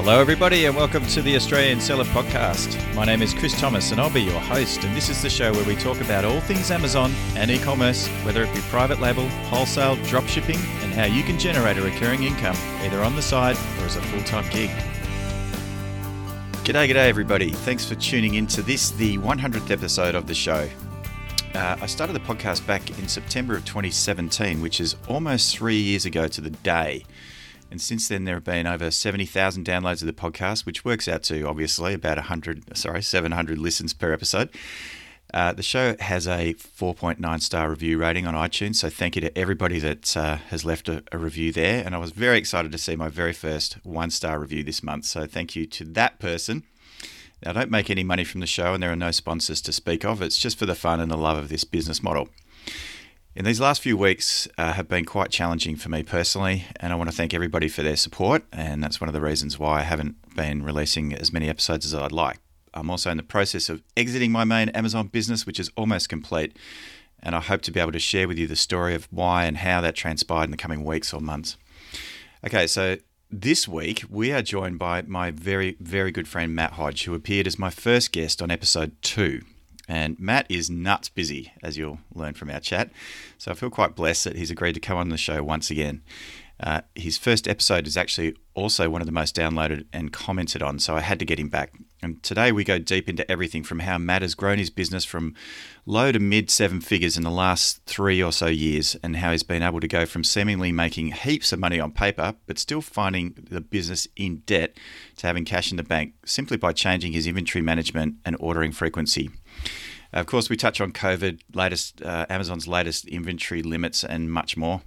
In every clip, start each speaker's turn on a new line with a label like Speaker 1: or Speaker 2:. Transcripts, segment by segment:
Speaker 1: Hello, everybody, and welcome to the Australian Seller Podcast. My name is Chris Thomas, and I'll be your host. And this is the show where we talk about all things Amazon and e commerce, whether it be private label, wholesale, drop shipping, and how you can generate a recurring income either on the side or as a full time gig. G'day, g'day, everybody. Thanks for tuning in to this, the 100th episode of the show. Uh, I started the podcast back in September of 2017, which is almost three years ago to the day. And since then, there have been over 70,000 downloads of the podcast, which works out to obviously about 100, sorry, 700 listens per episode. Uh, the show has a 4.9 star review rating on iTunes, so thank you to everybody that uh, has left a, a, review there. And I was very excited to see my very first one star review this month, so thank you to that person. Now, I don't make any money from the show, and there are no sponsors to speak of. It's just for the fun and the love of this business model. In these last few weeks uh, have been quite challenging for me personally, and I want to thank everybody for their support. And that's one of the reasons why I haven't been releasing as many episodes as I'd like. I'm also in the process of exiting my main Amazon business, which is almost complete. And I hope to be able to share with you the story of why and how that transpired in the coming weeks or months. Okay, so this week we are joined by my very, very good friend Matt Hodge, who appeared as my first guest on episode two. And Matt is nuts busy, as you'll learn from our chat. So I feel quite blessed that he's agreed to come on the show once again. Uh, his first episode is actually also one of the most downloaded and commented on, so I had to get him back. And today we go deep into everything from how Matt has grown his business from low to mid seven figures in the last three or so years, and how he's been able to go from seemingly making heaps of money on paper, but still finding the business in debt, to having cash in the bank simply by changing his inventory management and ordering frequency. Of course, we touch on COVID, latest uh, Amazon's latest inventory limits, and much more.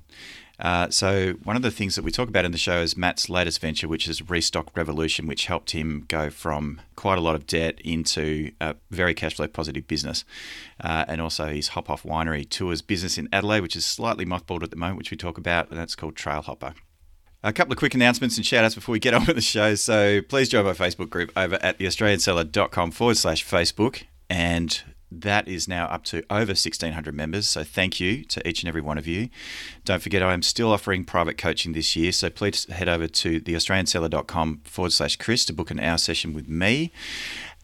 Speaker 1: Uh, so one of the things that we talk about in the show is Matt's latest venture, which is Restock Revolution, which helped him go from quite a lot of debt into a very cash flow positive business, uh, and also his Hop Off Winery tours business in Adelaide, which is slightly mothballed at the moment, which we talk about, and that's called Trail Hopper. A couple of quick announcements and shout outs before we get on with the show. So please join my Facebook group over at theaustralianseller.com forward slash Facebook. And that is now up to over 1,600 members. So thank you to each and every one of you. Don't forget, I am still offering private coaching this year. So please head over to theaustralianseller.com forward slash Chris to book an hour session with me.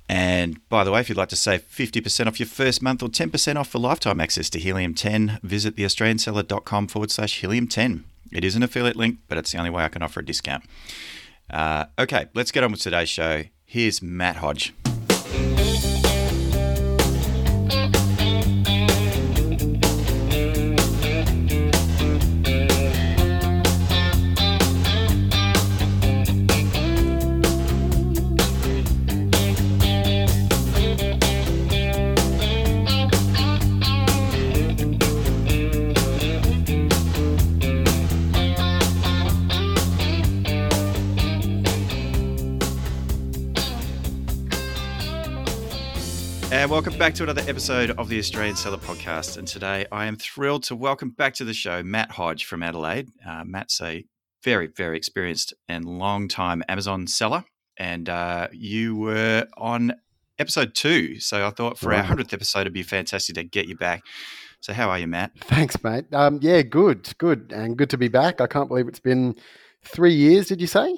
Speaker 1: And by the way, if you'd like to save 50% off your first month or 10% off for lifetime access to Helium 10, visit theaustralianseller.com forward slash Helium 10. It is an affiliate link, but it's the only way I can offer a discount. Uh, okay, let's get on with today's show. Here's Matt Hodge. And welcome back to another episode of the Australian Seller Podcast. And today I am thrilled to welcome back to the show Matt Hodge from Adelaide. Uh, Matt's a very, very experienced and long time Amazon seller. And uh, you were on episode two. So I thought for our 100th episode, it'd be fantastic to get you back. So, how are you, Matt?
Speaker 2: Thanks, mate. Um, yeah, good, good. And good to be back. I can't believe it's been three years, did you say?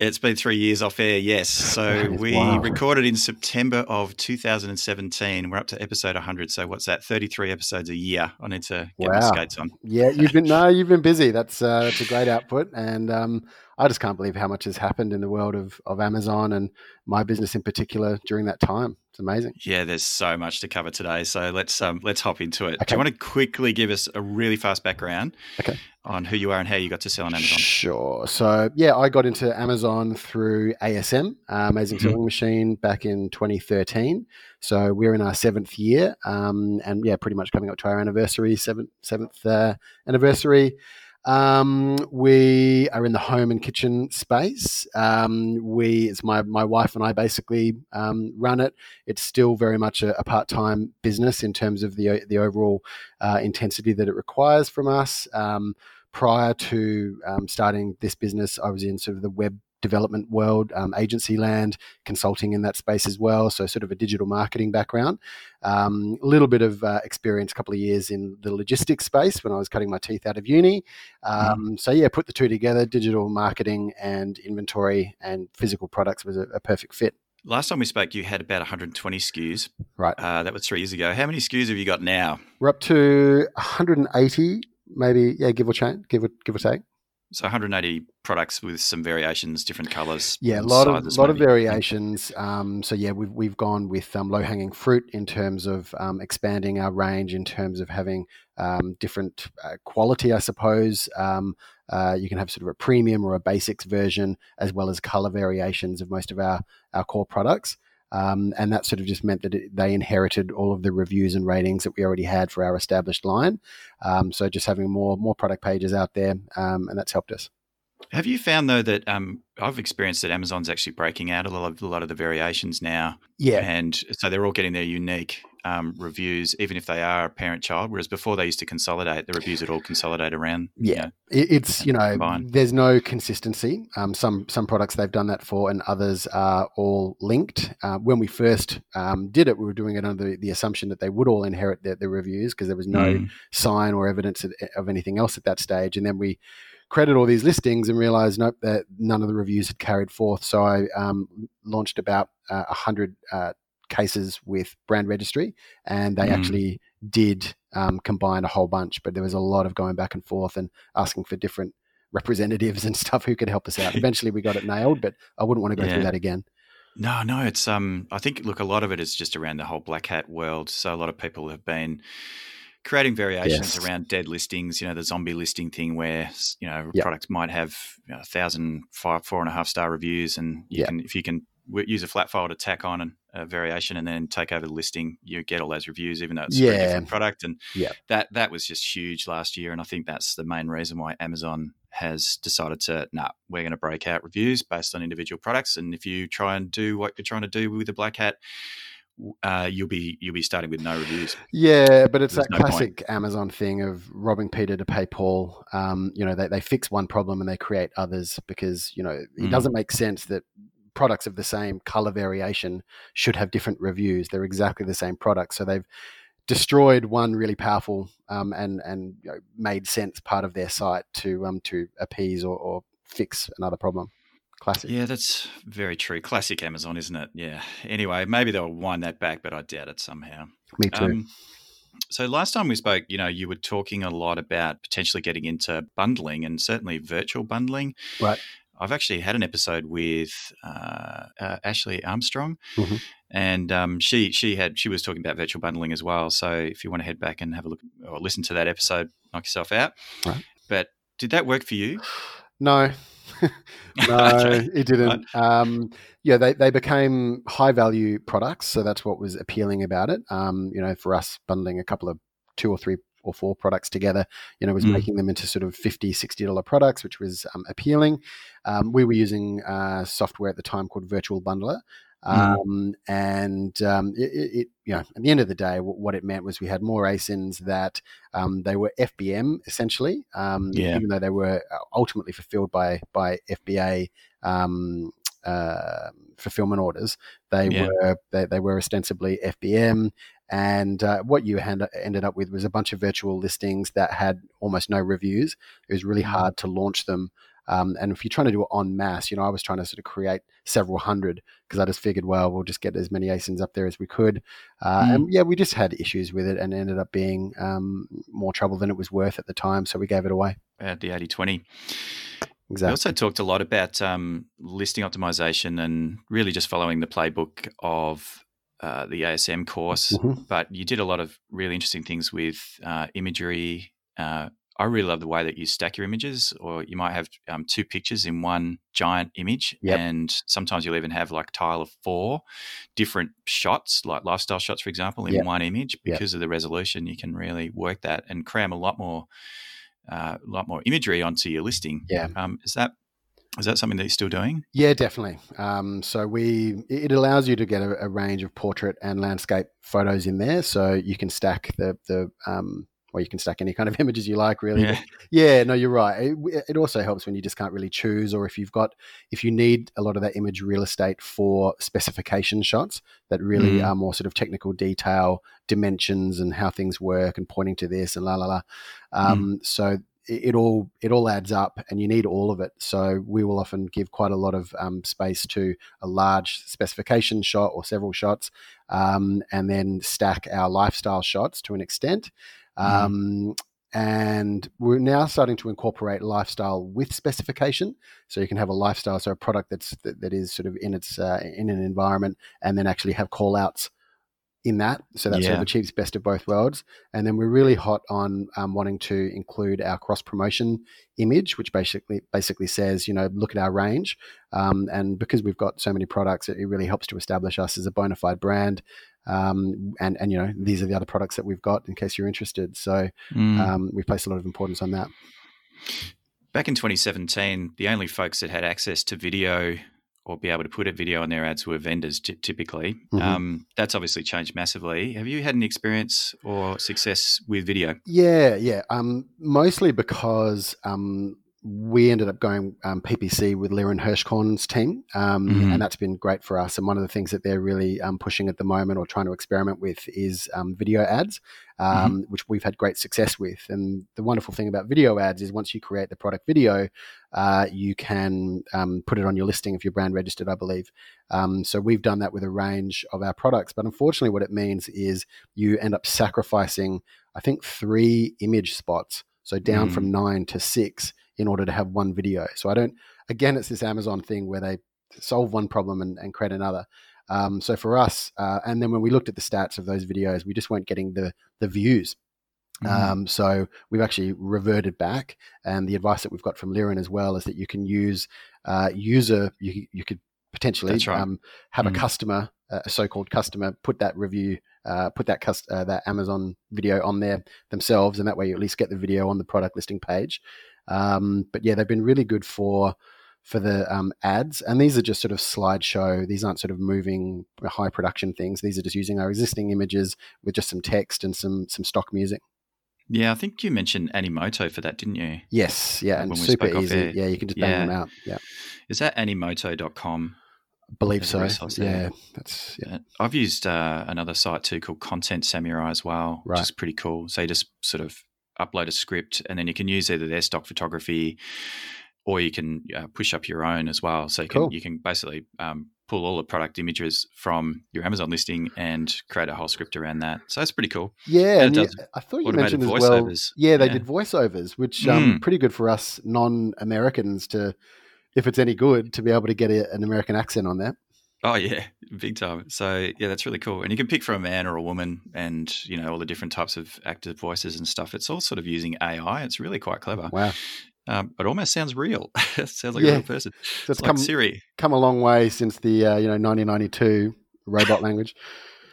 Speaker 1: It's been three years off air, yes. So we wow. recorded in September of 2017. We're up to episode 100. So what's that? 33 episodes a year. I need to get wow. my skates on.
Speaker 2: Yeah, you've been no, you've been busy. That's uh, that's a great output, and um, I just can't believe how much has happened in the world of of Amazon and my business in particular during that time. It's amazing.
Speaker 1: Yeah, there's so much to cover today. So let's um, let's hop into it. Okay. Do you want to quickly give us a really fast background okay. on who you are and how you got to sell on Amazon?
Speaker 2: Sure. So yeah, I got into Amazon through ASM, uh, Amazing mm-hmm. Selling Machine, back in 2013. So we're in our seventh year, um, and yeah, pretty much coming up to our anniversary, seventh seventh uh, anniversary. Um, we are in the home and kitchen space. Um, we, it's my my wife and I basically um, run it. It's still very much a, a part time business in terms of the the overall uh, intensity that it requires from us. Um, prior to um, starting this business, I was in sort of the web development world, um, agency land, consulting in that space as well. So, sort of a digital marketing background. A um, little bit of uh, experience, a couple of years in the logistics space when I was cutting my teeth out of uni. Mm. Um, mm. So, yeah, put the two together digital marketing and inventory and physical products was a, a perfect fit.
Speaker 1: Last time we spoke, you had about 120 SKUs.
Speaker 2: Right.
Speaker 1: Uh, that was three years ago. How many SKUs have you got now?
Speaker 2: We're up to 180, maybe. Yeah, give or take. Give or give or take.
Speaker 1: So 180 products with some variations, different colours.
Speaker 2: Yeah, a lot of lot of variations. Um, so yeah, we've we've gone with um, low hanging fruit in terms of um, expanding our range, in terms of having um, different uh, quality, I suppose. Um, uh, you can have sort of a premium or a basics version, as well as color variations of most of our our core products. Um, and that sort of just meant that it, they inherited all of the reviews and ratings that we already had for our established line. Um, so just having more more product pages out there, um, and that's helped us.
Speaker 1: Have you found though that um, I've experienced that Amazon's actually breaking out a lot of a lot of the variations now?
Speaker 2: Yeah,
Speaker 1: and so they're all getting their unique um, reviews, even if they are parent child. Whereas before they used to consolidate the reviews, would all consolidate around.
Speaker 2: Yeah, you know, it's you know there's no consistency. Um, some some products they've done that for, and others are all linked. Uh, when we first um, did it, we were doing it under the, the assumption that they would all inherit the, the reviews because there was no mm. sign or evidence of, of anything else at that stage. And then we credit all these listings and realized nope that none of the reviews had carried forth. So I um, launched about uh, a uh, hundred. Uh, cases with brand registry, and they mm. actually did um, combine a whole bunch. But there was a lot of going back and forth and asking for different representatives and stuff who could help us out. Eventually, we got it nailed, but I wouldn't want to go yeah. through that again.
Speaker 1: No, no, it's um. I think look, a lot of it is just around the whole black hat world. So a lot of people have been creating variations yes. around dead listings. You know, the zombie listing thing where you know yep. products might have you know, a thousand, five, four and a half star reviews, and you yep. can if you can use a flat file to tack on and a variation and then take over the listing, you get all those reviews, even though it's yeah. a different product. And
Speaker 2: yeah.
Speaker 1: that that was just huge last year. And I think that's the main reason why Amazon has decided to, nah, we're going to break out reviews based on individual products. And if you try and do what you're trying to do with the black hat, uh, you'll be you'll be starting with no reviews.
Speaker 2: Yeah, but it's There's that no classic point. Amazon thing of robbing Peter to pay Paul. Um, you know, they, they fix one problem and they create others because you know it mm. doesn't make sense that products of the same color variation should have different reviews. They're exactly the same product, so they've destroyed one really powerful um, and and you know, made sense part of their site to um, to appease or, or fix another problem. Classic.
Speaker 1: Yeah, that's very true. Classic Amazon, isn't it? Yeah. Anyway, maybe they'll wind that back, but I doubt it somehow.
Speaker 2: Me too. Um,
Speaker 1: so last time we spoke, you know, you were talking a lot about potentially getting into bundling and certainly virtual bundling.
Speaker 2: Right.
Speaker 1: I've actually had an episode with uh, uh, Ashley Armstrong, mm-hmm. and um, she she had she was talking about virtual bundling as well. So if you want to head back and have a look or listen to that episode, knock yourself out.
Speaker 2: Right.
Speaker 1: But did that work for you?
Speaker 2: No. no, it didn't. Um, yeah, they, they became high value products, so that's what was appealing about it. Um, you know, for us, bundling a couple of two or three or four products together, you know, was mm. making them into sort of 50 $60 products, which was um, appealing. Um, we were using uh, software at the time called Virtual Bundler. Mm. Um, and um, it, it, you know, at the end of the day, what it meant was we had more ASINs that um, they were FBM essentially, um, yeah. even though they were uh, ultimately fulfilled by by FBA um, uh, fulfillment orders. They yeah. were they, they, were ostensibly FBM, and uh, what you hand, ended up with was a bunch of virtual listings that had almost no reviews. It was really mm. hard to launch them. Um, and if you're trying to do it en masse, you know, I was trying to sort of create several hundred because I just figured, well, we'll just get as many ASINs up there as we could. Uh, mm. And yeah, we just had issues with it and ended up being um, more trouble than it was worth at the time. So we gave it away.
Speaker 1: At the 80 20.
Speaker 2: Exactly. We
Speaker 1: also talked a lot about um, listing optimization and really just following the playbook of uh, the ASM course, mm-hmm. but you did a lot of really interesting things with uh, imagery. Uh, I really love the way that you stack your images, or you might have um, two pictures in one giant image,
Speaker 2: yep.
Speaker 1: and sometimes you'll even have like a tile of four different shots, like lifestyle shots, for example, in yep. one image. Because yep. of the resolution, you can really work that and cram a lot more, uh, a lot more imagery onto your listing.
Speaker 2: Yeah,
Speaker 1: um, is that is that something that you're still doing?
Speaker 2: Yeah, definitely. Um, so we it allows you to get a, a, range of portrait and landscape photos in there, so you can stack the the um, or you can stack any kind of images you like, really.
Speaker 1: Yeah.
Speaker 2: Yeah, no, you're right. It, it, also helps when you just can't really choose, or if you've got, if you need a lot of that image real estate for specification shots that really
Speaker 1: Mm.
Speaker 2: are more sort of technical detail, dimensions, and how things work, and pointing to this and la la la. Um, So it, all it all adds up, and you need all of it. So we will often give quite a lot of um, space to a large specification shot or several shots, um, and then stack our lifestyle shots to an extent. Um, And we're now starting to incorporate lifestyle with specification, so you can have a lifestyle, so a product that's that, that is sort of in its uh, in an environment, and then actually have call outs in that. So that sort of achieves best of both worlds. And then we're really hot on um, wanting to include our cross promotion image, which basically basically says, you know, look at our range. Um, and because we've got so many products, it, really helps to establish us as a bona fide brand. Um, and and you know, these are the other products that we've got in case you're interested. So
Speaker 1: Mm.
Speaker 2: um, we place a lot of importance on that.
Speaker 1: Back in 2017, the only folks that had access to video or be able to put a video on their ads were vendors ty- typically.
Speaker 2: Mhm.
Speaker 1: Um, that's obviously changed massively. Have you had any experience or success with video?
Speaker 2: Yeah, yeah. Um, mostly because um, we ended up going um, PPC with Liran Hirschkorn's team, um,
Speaker 1: Mhm.
Speaker 2: and that's been great for us. And one of the things that they're really um, pushing at the moment or trying to experiment with is um, video ads, um, which we've had great success with. And the wonderful thing about video ads is once you create the product video, uh, you can um, put it on your listing if you're brand registered, I believe. Um, so we've done that with a range of our products. But unfortunately, what it means is you end up sacrificing, I think, three image spots. So down
Speaker 1: Mm.
Speaker 2: from nine to six in order to have one video. So I don't, again, it's this Amazon thing where they solve one problem and, and create another. Um, so for us, uh, and then when we looked at the stats of those videos, we just weren't getting the the views.
Speaker 1: Mm.
Speaker 2: Um, so we've actually reverted back, and the advice that we've got from Liran as well is that you can use uh, user. You you could potentially
Speaker 1: right.
Speaker 2: um, have
Speaker 1: Mm.
Speaker 2: a customer, uh, a so-called customer, put that review, uh, put that cust- uh, that Amazon video on there themselves, and that way you at least get the video on the product listing page. Um, but yeah, they've been really good for for the um, ads, and these are just sort of slideshow. These aren't sort of moving high production things. These are just using our existing images with just some text and some some stock music.
Speaker 1: Yeah, I think you mentioned Animoto for that, didn't you?
Speaker 2: Yes, yeah, and super easy. Yeah, you can just bang
Speaker 1: Yeah.
Speaker 2: them out. Yeah,
Speaker 1: Is that animoto.com?
Speaker 2: believe so. Yeah, that's yeah.
Speaker 1: Yeah. I've used uh, another site too called Content Samurai as well,
Speaker 2: Right.
Speaker 1: which is pretty cool. So you just sort of upload a script and then you can use either their stock photography or you can uh, push up your own as well. So you can,
Speaker 2: Cool.
Speaker 1: you can basically um, pull all the product images from your Amazon listing and create a whole script around that. So that's pretty cool.
Speaker 2: Yeah,
Speaker 1: And
Speaker 2: and I thought you mentioned as well. Yeah, they
Speaker 1: Yeah.
Speaker 2: did voiceovers, which um,
Speaker 1: Mm.
Speaker 2: pretty good for us non-Americans to, if it's any good, to be able to get a, an American accent on there.
Speaker 1: Oh yeah, big time. So yeah, that's really cool. And you can pick for a man or a woman, and you know all the different types of active voices and stuff. It's all sort of using AI. It's really quite clever.
Speaker 2: Wow,
Speaker 1: Um, it almost sounds real. it sounds like
Speaker 2: Yeah.
Speaker 1: a real person.
Speaker 2: so it's
Speaker 1: It's like
Speaker 2: come
Speaker 1: Siri.
Speaker 2: come a long way since the uh, you know 1992 robot language.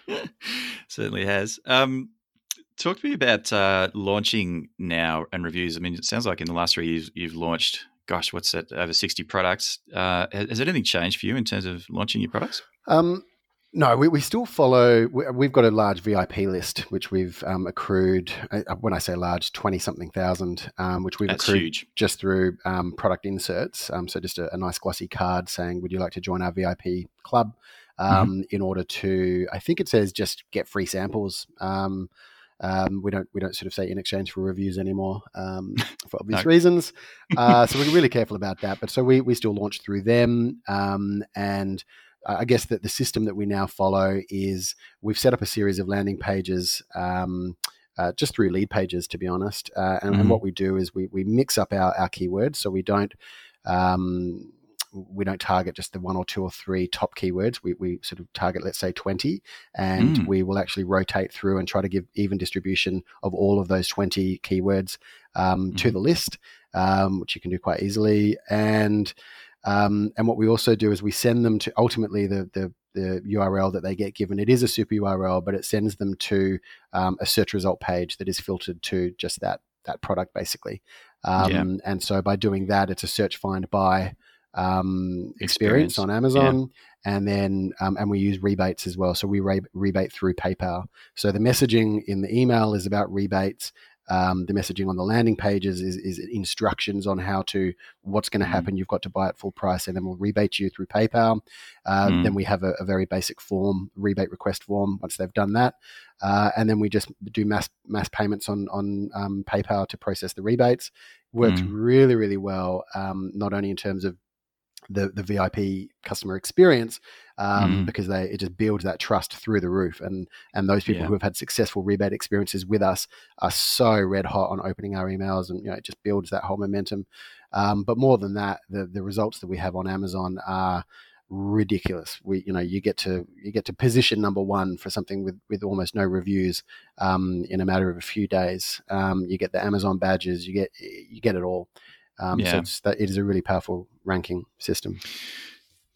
Speaker 1: Certainly has. Um, talk to me about uh, launching now and reviews. I mean, it sounds like in the last three years you've launched. Gosh, what's that? Over sixty products. Uh, has, anything changed for you in terms of launching your products?
Speaker 2: Um, no, we, we still follow. we- We've got a large VIP list, which we've um, accrued. uh, When I say large, twenty something thousand, um, which we've
Speaker 1: That's
Speaker 2: accrued
Speaker 1: huge.
Speaker 2: just through um, product inserts. Um, so just a, a nice glossy card saying, "Would you like to join our VIP club?" Um, In order to, I think it says just get free samples. Um, we don't we don't sort of say in exchange for reviews anymore um, for obvious
Speaker 1: No.
Speaker 2: reasons. Uh, so we're really careful about that. But so we we still launch through them, um, and I guess that the system that we now follow is we've set up a series of landing pages. Um, uh, just through lead pages, to be honest. Uh, and, and
Speaker 1: Mhm.
Speaker 2: what we do is we, we mix up our, our keywords. So we don't um, we don't target just the one or two or three top keywords. We, we sort of target, let's say, 20, and
Speaker 1: Mm.
Speaker 2: we will actually rotate through and try to give even distribution of all of those 20 keywords um, to
Speaker 1: Mhm.
Speaker 2: the list, um, which you can do quite easily. And um, and what we also do is we send them to ultimately the, the the URL that they get given. It is a super URL, but it sends them to um, a search result page that is filtered to just that that product basically. Um,
Speaker 1: Yeah.
Speaker 2: And so by doing that, it's a search find by um,
Speaker 1: Experience.
Speaker 2: experience on Amazon, and then um, and we use rebates as well. So we re- rebate through PayPal. So the messaging in the email is about rebates. Um, the messaging on the landing pages is, is instructions on how to what's going to
Speaker 1: Mm.
Speaker 2: happen. You've got to buy at full price, and then we'll rebate you through PayPal. Uh,
Speaker 1: Mm.
Speaker 2: Then we have a, a very basic form, rebate request form. Once they've done that, uh, and then we just do mass mass payments on on um, PayPal to process the rebates. Works
Speaker 1: Mm.
Speaker 2: really really well. Um, not only in terms of the the VIP customer experience um,
Speaker 1: Mhm.
Speaker 2: because they it just builds that trust through the roof. And and those people
Speaker 1: Yeah.
Speaker 2: who have had successful rebate experiences with us are so red hot on opening our emails and you know it just builds that whole momentum. Um, but more than that the the results that we have on Amazon are ridiculous. We you know you get to you get to position number one for something with with almost no reviews um, in a matter of a few days. Um, you get the Amazon badges you get you get it all um, so
Speaker 1: Yeah.
Speaker 2: that it is a really powerful ranking system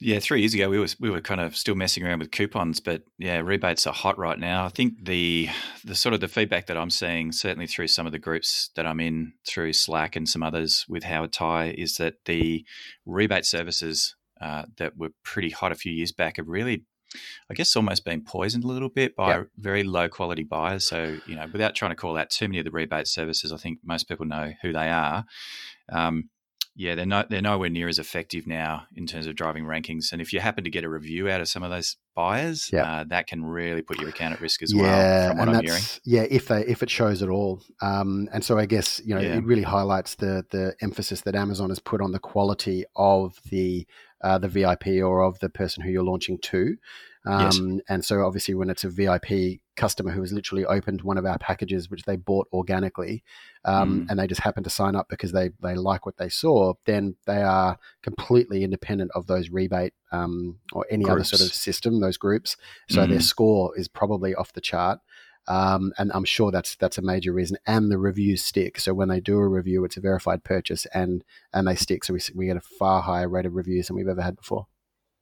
Speaker 1: Yeah, three years ago we was we were kind of still messing around with coupons, but yeah, rebates are hot right now. I think the the sort of the feedback that I'm seeing, certainly through some of the groups that I'm in, through Slack and some others with Howard Thai, is that the rebate services uh, that were pretty hot a few years back have really, I guess, almost been poisoned a little bit by
Speaker 2: Yeah.
Speaker 1: very low quality buyers. So you know, without trying to call out too many of the rebate services, I think most people know who they are. Um, yeah, they're not they're nowhere near as effective now in terms of driving rankings. And if you happen to get a review out of some of those buyers,
Speaker 2: Yeah.
Speaker 1: uh, that can really put your account at risk as
Speaker 2: yeah,
Speaker 1: well. From what
Speaker 2: and
Speaker 1: I'm hearing,
Speaker 2: that's yeah, if they if it shows at all, um, and so I guess you know
Speaker 1: Yeah.
Speaker 2: it really highlights the the emphasis that Amazon has put on the quality of the uh, the VIP or of the person who you're launching to, um,
Speaker 1: Yes.
Speaker 2: and so obviously when it's a VIP customer who has literally opened one of our packages which they bought organically, um,
Speaker 1: Mm.
Speaker 2: and they just happen to sign up because they they like what they saw, then they are completely independent of those rebate um, or any other sort of system, those groups. So their
Speaker 1: Mhm.
Speaker 2: score is probably off the chart. Um, and I'm sure that's that's a major reason. And the reviews stick. So when they do a review, it's a verified purchase, and and they stick. So we we get a far higher rate of reviews than we've ever had before.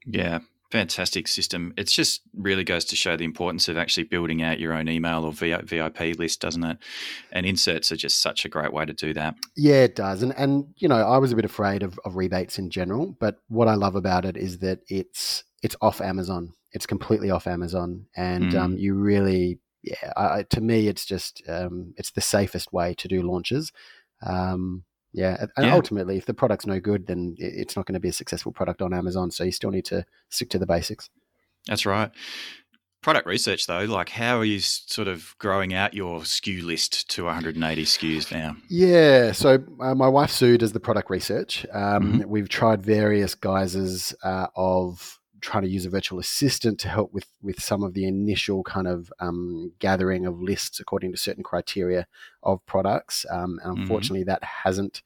Speaker 1: yeah, fantastic system. It just really goes to show the importance of actually building out your own email or VIP list, doesn't it? And inserts are just such a great way to do that.
Speaker 2: Yeah, it does. And and you know, I was a bit afraid of, of rebates in general, but what I love about it is that it's it's off Amazon. It's completely off Amazon, and
Speaker 1: Mm.
Speaker 2: um, you really, yeah. I, I- to me, it's just um, it's the safest way to do launches. Um, yeah, and
Speaker 1: Yeah.
Speaker 2: ultimately, if the product's no good, then it's not going to be a successful product on Amazon. So you still need to stick to the basics.
Speaker 1: That's right. Product research, though, like how are you sort of growing out your SKU list to 180 SKUs now?
Speaker 2: Yeah, so uh, my wife Sue does the product research. Um,
Speaker 1: Mhm.
Speaker 2: We've tried various guises uh, of trying to use a virtual assistant to help with with some of the initial kind of um, gathering of lists according to certain criteria of products. Um, and
Speaker 1: Mhm.
Speaker 2: unfortunately, that hasn't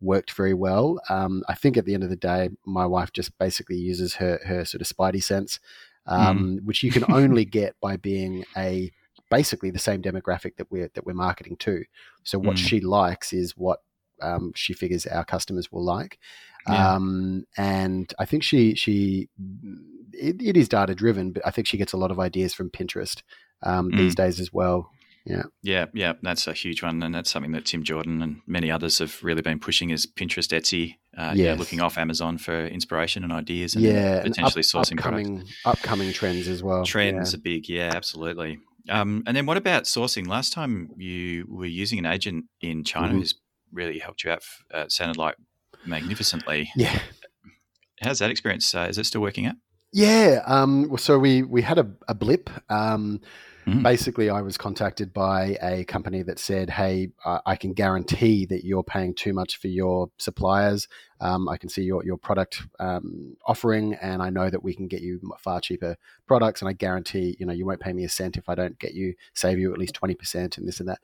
Speaker 2: worked very well. Um, I think at the end of the day, my wife just basically uses her her sort of spidey sense, um, which you can only get by being a basically the same demographic that we're that we're marketing to. So what
Speaker 1: Mm.
Speaker 2: she likes is what um, she figures our customers will like.
Speaker 1: Yeah.
Speaker 2: Um, and I think she she it, it is data driven, but I think she gets a lot of ideas from Pinterest um, these
Speaker 1: Mm.
Speaker 2: days as well.
Speaker 1: Yeah, yeah, Yeah. that's a huge one, and that's something that Tim Jordan and many others have really been pushing is Pinterest, Etsy, uh, yeah, looking off Amazon for inspiration and ideas, and
Speaker 2: yeah, and
Speaker 1: potentially
Speaker 2: up-
Speaker 1: sourcing products.
Speaker 2: upcoming upcoming trends as well.
Speaker 1: Trends are big, yeah, absolutely. Um, and then what about sourcing? Last time you were using an agent in China
Speaker 2: Mhm.
Speaker 1: who's really helped you out. Uh, sounded like magnificently.
Speaker 2: Yeah.
Speaker 1: How's that experience? Uh, is it still working out?
Speaker 2: Yeah. Um, so we we had a, a blip. Um,
Speaker 1: Mm.
Speaker 2: Basically, I was contacted by a company that said, "Hey, I, I can guarantee that you're paying too much for your suppliers. Um, I can see your your product um, offering, and I know that we can get you far cheaper products. And I guarantee, you know, you won't pay me a cent if I don't get you save you at least twenty percent and this and that."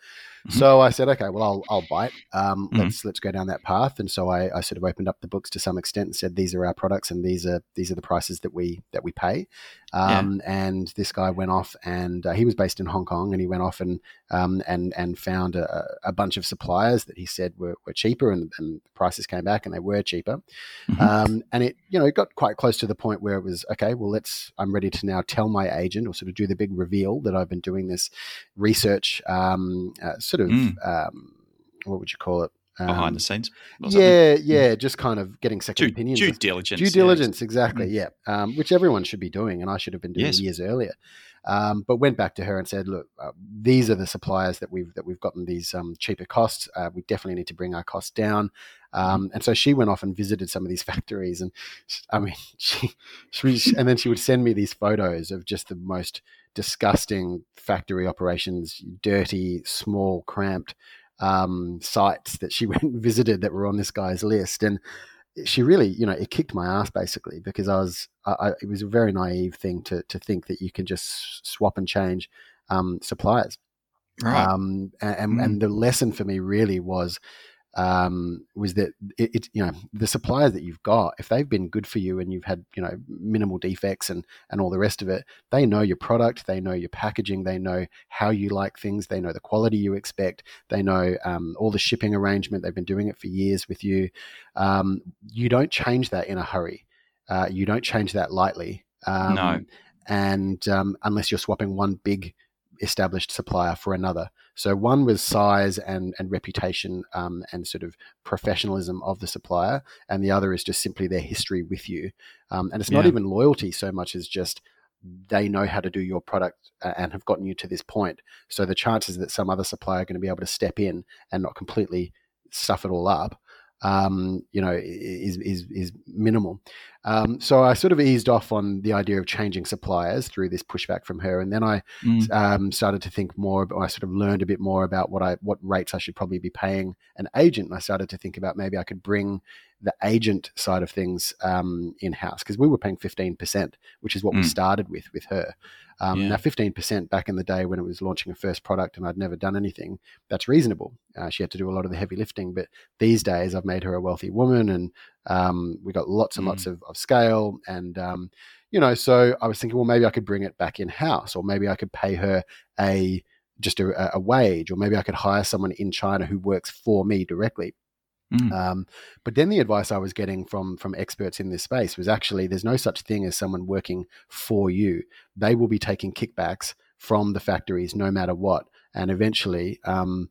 Speaker 1: Mhm.
Speaker 2: So I said, "Okay, well, I'll I'll bite. Um,
Speaker 1: Mhm.
Speaker 2: Let's let's go down that path." And so I, I sort of opened up the books to some extent and said, "These are our products, and these are these are the prices that we that we pay."
Speaker 1: Yeah.
Speaker 2: Um, And this guy went off, and uh, he was based in Hong Kong, and he went off and um, and and found a, a bunch of suppliers that he said were, were cheaper, and, and the prices came back, and they were cheaper.
Speaker 1: Mhm.
Speaker 2: Um, and it you know it got quite close to the point where it was okay. Well, let's I'm ready to now tell my agent or sort of do the big reveal that I've been doing this research, um, uh, sort of
Speaker 1: Mm.
Speaker 2: um, what would you call it?
Speaker 1: Behind
Speaker 2: Um,
Speaker 1: the scenes,
Speaker 2: yeah, yeah, just kind of getting second
Speaker 1: due,
Speaker 2: opinions.
Speaker 1: due diligence.
Speaker 2: Due
Speaker 1: yeah.
Speaker 2: diligence, exactly. Yeah, um, which everyone should be doing, and I should have been doing
Speaker 1: Yes.
Speaker 2: years earlier. Um, but went back to her and said, "Look, uh, these are the suppliers that we've that we've gotten these um, cheaper costs. Uh, we definitely need to bring our costs down." Um, and so she went off and visited some of these factories, and I mean, she, she, and then she would send me these photos of just the most disgusting factory operations, dirty, small, cramped um, sites that she went and visited that were on this guy's list, and she really, you know, it kicked my ass basically because I was, I, it was a very naive thing to to think that you can just swap and change um, suppliers. Right. Um, and, mm. and the lesson for me really was um, was that it, it, you know the suppliers that you've got if they've been good for you and you've had you know minimal defects and and all the rest of it they know your product they know your packaging they know how you like things they know the quality you expect they know um, all the shipping arrangement they've been doing it for years with you. Um, you don't change that in a hurry. Uh, you don't change that lightly.
Speaker 1: Um, no
Speaker 2: and um, unless you're swapping one big established supplier for another. So one was size and and reputation um, and sort of professionalism of the supplier, and the other is just simply their history with you. Um, and it's not yeah. even loyalty so much as just they know how to do your product uh, and have gotten you to this point. So the chances that some other supplier are going to be able to step in and not completely stuff it all up um, you know, is is is minimal. Um, so I sort of eased off on the idea of changing suppliers through this pushback from her, and then I mm. um, started to think more. Or I sort of learned a bit more about what I what rates I should probably be paying an agent, and I started to think about maybe I could bring the agent side of things um, in house because we were paying fifteen percent, which is what mm. we started with with her. Um, yeah. Now, 15% back in the day when it was launching a first product and I'd never done anything, that's reasonable. Uh, she had to do a lot of the heavy lifting. But these days, I've made her a wealthy woman and um, we got lots and mm. lots of, of scale. And, um, you know, so I was thinking, well, maybe I could bring it back in house or maybe I could pay her a just a, a wage or maybe I could hire someone in China who works for me directly. Mm. Um, but then the advice I was getting from from experts in this space was actually there's no such thing as someone working for you. They will be taking kickbacks from the factories no matter what, and eventually. Um,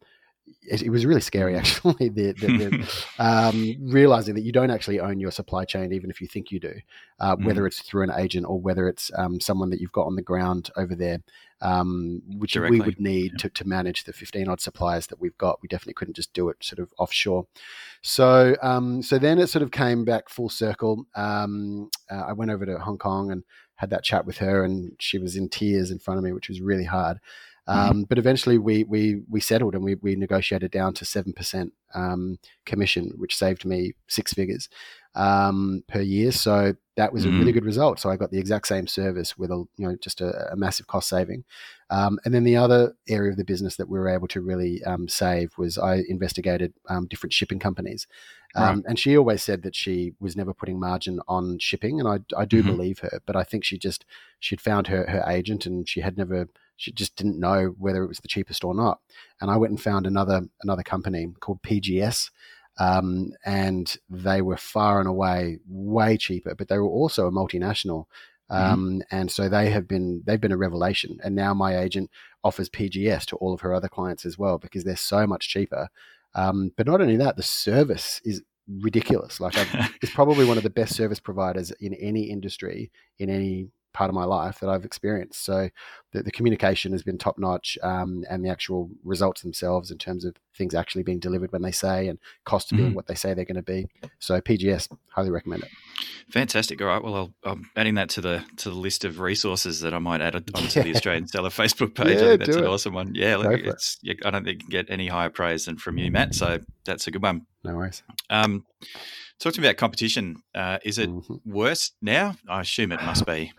Speaker 2: it, it, was really scary, actually. the, the, the, um, realizing that you don't actually own your supply chain, even if you think you do, uh, mm. whether it's through an agent or whether it's um, someone that you've got on the ground over there um, which Directly. we would need yeah. to, to manage the 15 odd suppliers that we've got. We definitely couldn't just do it sort of offshore. So, um, so then it sort of came back full circle. Um, uh, I went over to Hong Kong and had that chat with her, and she was in tears in front of me, which was really hard. Mm-hmm. Um, but eventually, we we we settled and we we negotiated down to seven percent um, commission, which saved me six figures um, per year. So that was mm. a really mm. good result. So I got the exact same service with a you know just a, a massive cost saving. Um, and then the other area of the business that we were able to really um, save was I investigated um, different shipping companies. Right. Um, and she always said that she was never putting margin on shipping, and I, I do mm-hmm. believe her. But I think she just she'd found her her agent, and she had never she just didn't know whether it was the cheapest or not. And I went and found another another company called PGS, um, and they were far and away way cheaper, but they were also a multinational. Mm-hmm. Um, mm-hmm. And so they have been they've been a revelation. And now my agent offers PGS to all of her other clients as well because they're so much cheaper. Um, but not only that, the service is ridiculous. Like it's probably one of the best service providers in any industry in any part of my life that I've experienced. So the, the communication has been top notch, um, and the actual results themselves in terms of things actually being delivered when they say and cost mm-hmm. being what they say they're going to be. So PGS, highly recommend it.
Speaker 1: Fantastic. All right. Well, i am adding that to the to the list of resources that I might add onto yeah. the Australian Seller Facebook page. Yeah, I think that's an it. awesome one. Yeah, look, it's, I don't think you can get any higher praise than from you, Matt. So that's a good one.
Speaker 2: No worries. Um,
Speaker 1: Talk to me about competition. Uh, is it mm-hmm. worse now? I assume it must be.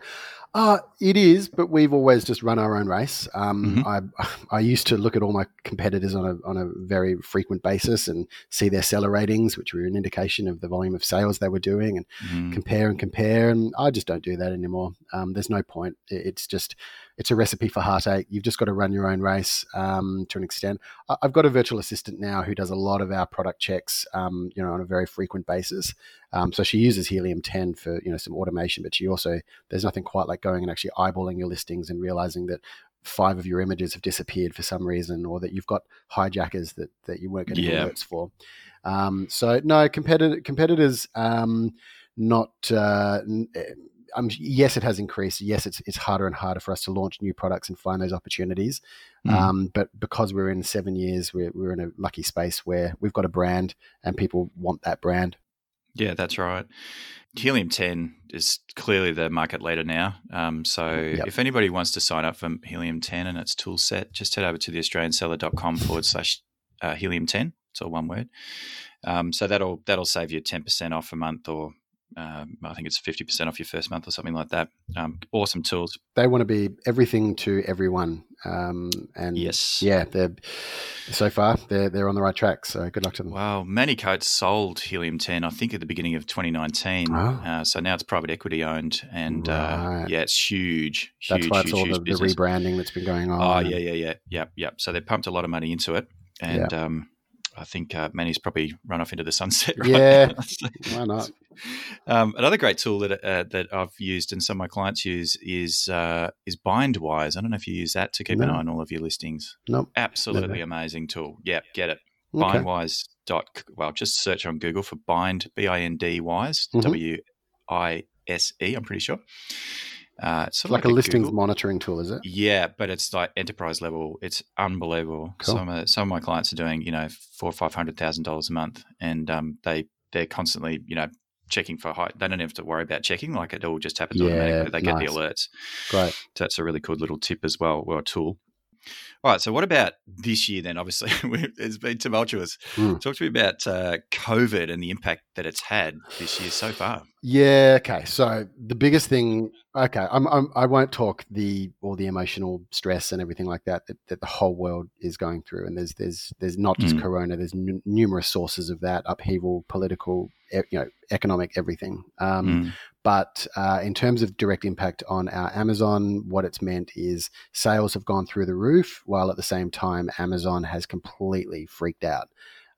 Speaker 2: Uh, it is, but we've always just run our own race. Um, mm-hmm. I I used to look at all my competitors on a on a very frequent basis and see their seller ratings, which were an indication of the volume of sales they were doing, and mm-hmm. compare and compare. And I just don't do that anymore. Um, there's no point. It's just it's a recipe for heartache. You've just got to run your own race um, to an extent. I've got a virtual assistant now who does a lot of our product checks, um, you know, on a very frequent basis. Um, so she uses Helium 10 for you know some automation, but she also there's nothing quite like going and actually eyeballing your listings and realizing that five of your images have disappeared for some reason, or that you've got hijackers that that you weren't getting yeah. alerts for. Um, so no, competitor, competitors um, not. Uh, um, yes, it has increased. Yes, it's it's harder and harder for us to launch new products and find those opportunities.
Speaker 1: Mm.
Speaker 2: Um, but because we're in seven years, we're we're in a lucky space where we've got a brand and people want that brand.
Speaker 1: Yeah, that's right. Helium 10 is clearly the market leader now. Um, so
Speaker 2: Yep.
Speaker 1: if anybody wants to sign up for Helium 10 and its tool set, just head over to theaustralianseller.com forward slash uh, Helium 10. It's all one word. Um, so that'll that'll save you 10% off a month or um, I think it's 50% off your first month or something like that. Um, awesome tools.
Speaker 2: They want to be everything to everyone. Um, and
Speaker 1: Yes.
Speaker 2: yeah, they're so far they're they're on the right track. So good luck to them.
Speaker 1: Wow. Manny Coats sold Helium 10, I think, at the beginning of 2019.
Speaker 2: Oh.
Speaker 1: Uh, so now it's private equity owned. And uh, yeah, it's huge. huge
Speaker 2: That's why it's
Speaker 1: huge,
Speaker 2: all
Speaker 1: huge
Speaker 2: the, the rebranding that's been going on.
Speaker 1: Oh yeah, yeah, yeah, yeah, yeah. So they pumped a lot of money into it, and um, I think uh, Manny's probably run off into the sunset. Right
Speaker 2: Yeah.
Speaker 1: now. So-
Speaker 2: Why not?
Speaker 1: Um, another great tool that uh, that I've used and some of my clients use is uh, is Bindwise. I don't know if you use that to keep an eye on all of your listings.
Speaker 2: Nope.
Speaker 1: Absolutely amazing tool. Yep, get it.
Speaker 2: Okay.
Speaker 1: Bindwise dot well, just search on Google for Bind B I N D Wise
Speaker 2: Mhm.
Speaker 1: W I S E. I'm pretty sure. Uh, it's
Speaker 2: It's
Speaker 1: sort of
Speaker 2: like, a listings
Speaker 1: Google-
Speaker 2: monitoring tool, is it?
Speaker 1: yeah, but it's like enterprise level. It's unbelievable.
Speaker 2: Cool.
Speaker 1: Some of some of my clients are doing you know four or five hundred thousand dollars a month, and um, they they're constantly you know checking for high. They don't have to worry about checking; like it all just happens
Speaker 2: Yeah,
Speaker 1: automatically. They get
Speaker 2: nice.
Speaker 1: the alerts.
Speaker 2: Great.
Speaker 1: So that's a really good little tip as well, or tool. All right. So what about this year then? Obviously, it's been tumultuous.
Speaker 2: Hmm.
Speaker 1: Talk to me about uh, COVID and the impact that it's had this year so far.
Speaker 2: Yeah. Okay. So the biggest thing. Okay. I'm, I'm. I won't talk the all the emotional stress and everything like that that, that the whole world is going through. And there's there's there's not just
Speaker 1: Mm.
Speaker 2: Corona. There's n- numerous sources of that upheaval, political, you know, economic, everything. Um,
Speaker 1: Mm.
Speaker 2: But uh, in terms of direct impact on our Amazon, what it's meant is sales have gone through the roof, while at the same time, Amazon has completely freaked out.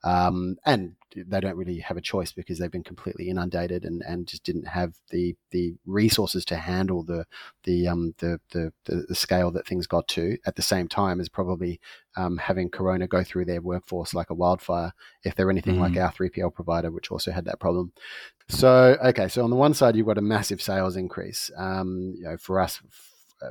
Speaker 2: Um, and they don't really have a choice because they've been completely inundated and, and just didn't have the the resources to handle the the um the, the the the scale that things got to at the same time as probably um, having Corona go through their workforce like a wildfire if they're anything like our 3PL provider, which also had that problem. So, okay, so on the one side, you've got a massive sales increase. Um, you know, for us,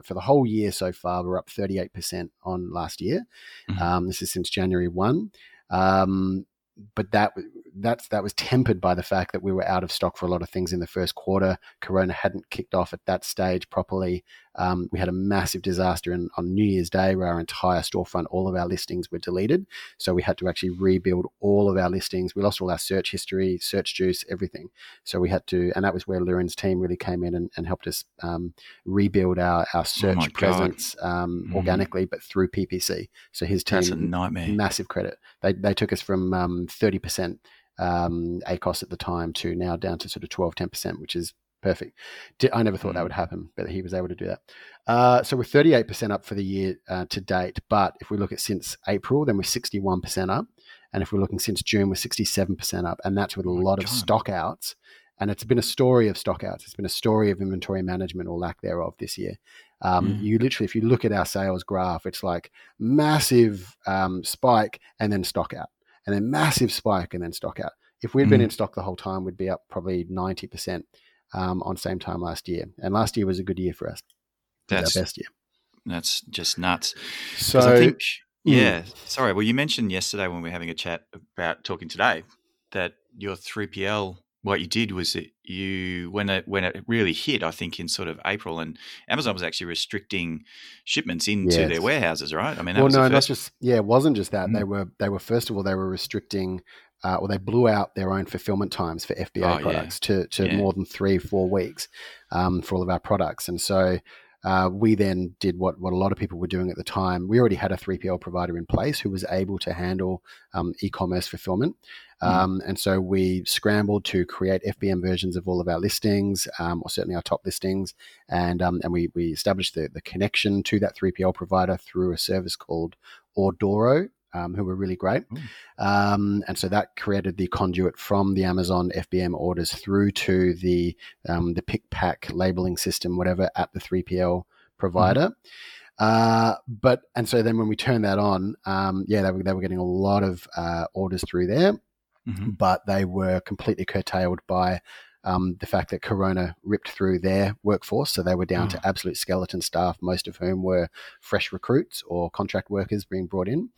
Speaker 2: for the whole year so far, we're up 38% on last year.
Speaker 1: Mhm.
Speaker 2: Um, this is since January 1. Um, but that that's that was tempered by the fact that we were out of stock for a lot of things in the first quarter. Corona hadn't kicked off at that stage properly. Um, we had a massive disaster in, on New Year's Day where our entire storefront, all of our listings were deleted. So we had to actually rebuild all of our listings. We lost all our search history, search juice, everything. So we had to, and that was where Liran's team really came in and, and helped us um, rebuild our, our search
Speaker 1: Oh
Speaker 2: presence um,
Speaker 1: Mhm.
Speaker 2: organically, but through PPC. So his team,
Speaker 1: That's a nightmare.
Speaker 2: massive credit. They, they took us from um, 30% um, ACOS at the time to now down to sort of 12, 10%, which is perfect. I never thought that
Speaker 1: Mm.
Speaker 2: would happen, but he was able to do that. Uh, so we're 38% up for the year uh, to date. But if we look at since April, then we're 61% up. And if we're looking since June, we're 67% up. And that's with a lot of
Speaker 1: God.
Speaker 2: stock outs. And it's been a story of stock outs. It's been a story of inventory management or lack thereof this year. Um,
Speaker 1: Mm.
Speaker 2: You literally, if you look at our sales graph, it's like massive um, spike and then stock out, and then massive spike and then stock out. If we'd been
Speaker 1: Mm.
Speaker 2: in stock the whole time, we'd be up probably 90% um, on same time last year. And last year was a good year for us.
Speaker 1: That's
Speaker 2: our best year.
Speaker 1: that's just nuts.
Speaker 2: So,
Speaker 1: I think,
Speaker 2: mm.
Speaker 1: yeah, sorry. Well, you mentioned yesterday when we were having a chat about talking today that your 3PL, what you did was that you, when it, when it really hit, I think in sort of April, and Amazon was actually restricting shipments into
Speaker 2: Yes.
Speaker 1: their warehouses, right? I mean, that
Speaker 2: well,
Speaker 1: was
Speaker 2: no,
Speaker 1: the
Speaker 2: not just yeah, it wasn't just that.
Speaker 1: Mm.
Speaker 2: They were they were first of all they were restricting, uh, or they blew out their own fulfillment times for FBA
Speaker 1: Oh, yeah.
Speaker 2: products to to
Speaker 1: Yeah.
Speaker 2: more than three four weeks um, for all of our products, and so. Uh, we then did what, what a lot of people were doing at the time. We already had a 3PL provider in place who was able to handle um, e commerce fulfillment.
Speaker 1: Mm.
Speaker 2: Um, and so we scrambled to create FBM versions of all of our listings, um, or certainly our top listings. And, um, and we, we established the, the connection to that 3PL provider through a service called Ordoro, um, who were really great. Um, and so that created the conduit from the Amazon FBM orders through to the um, the pick pack labeling system, whatever, at the 3PL provider. Uh, but and so then when we turned that on, um, yeah, they were, they were getting a lot of uh, orders through there,
Speaker 1: Mhm.
Speaker 2: but they were completely curtailed by um, the fact that Corona ripped through their workforce, so they were down oh. to absolute skeleton staff, most of whom were fresh recruits or contract workers being brought in.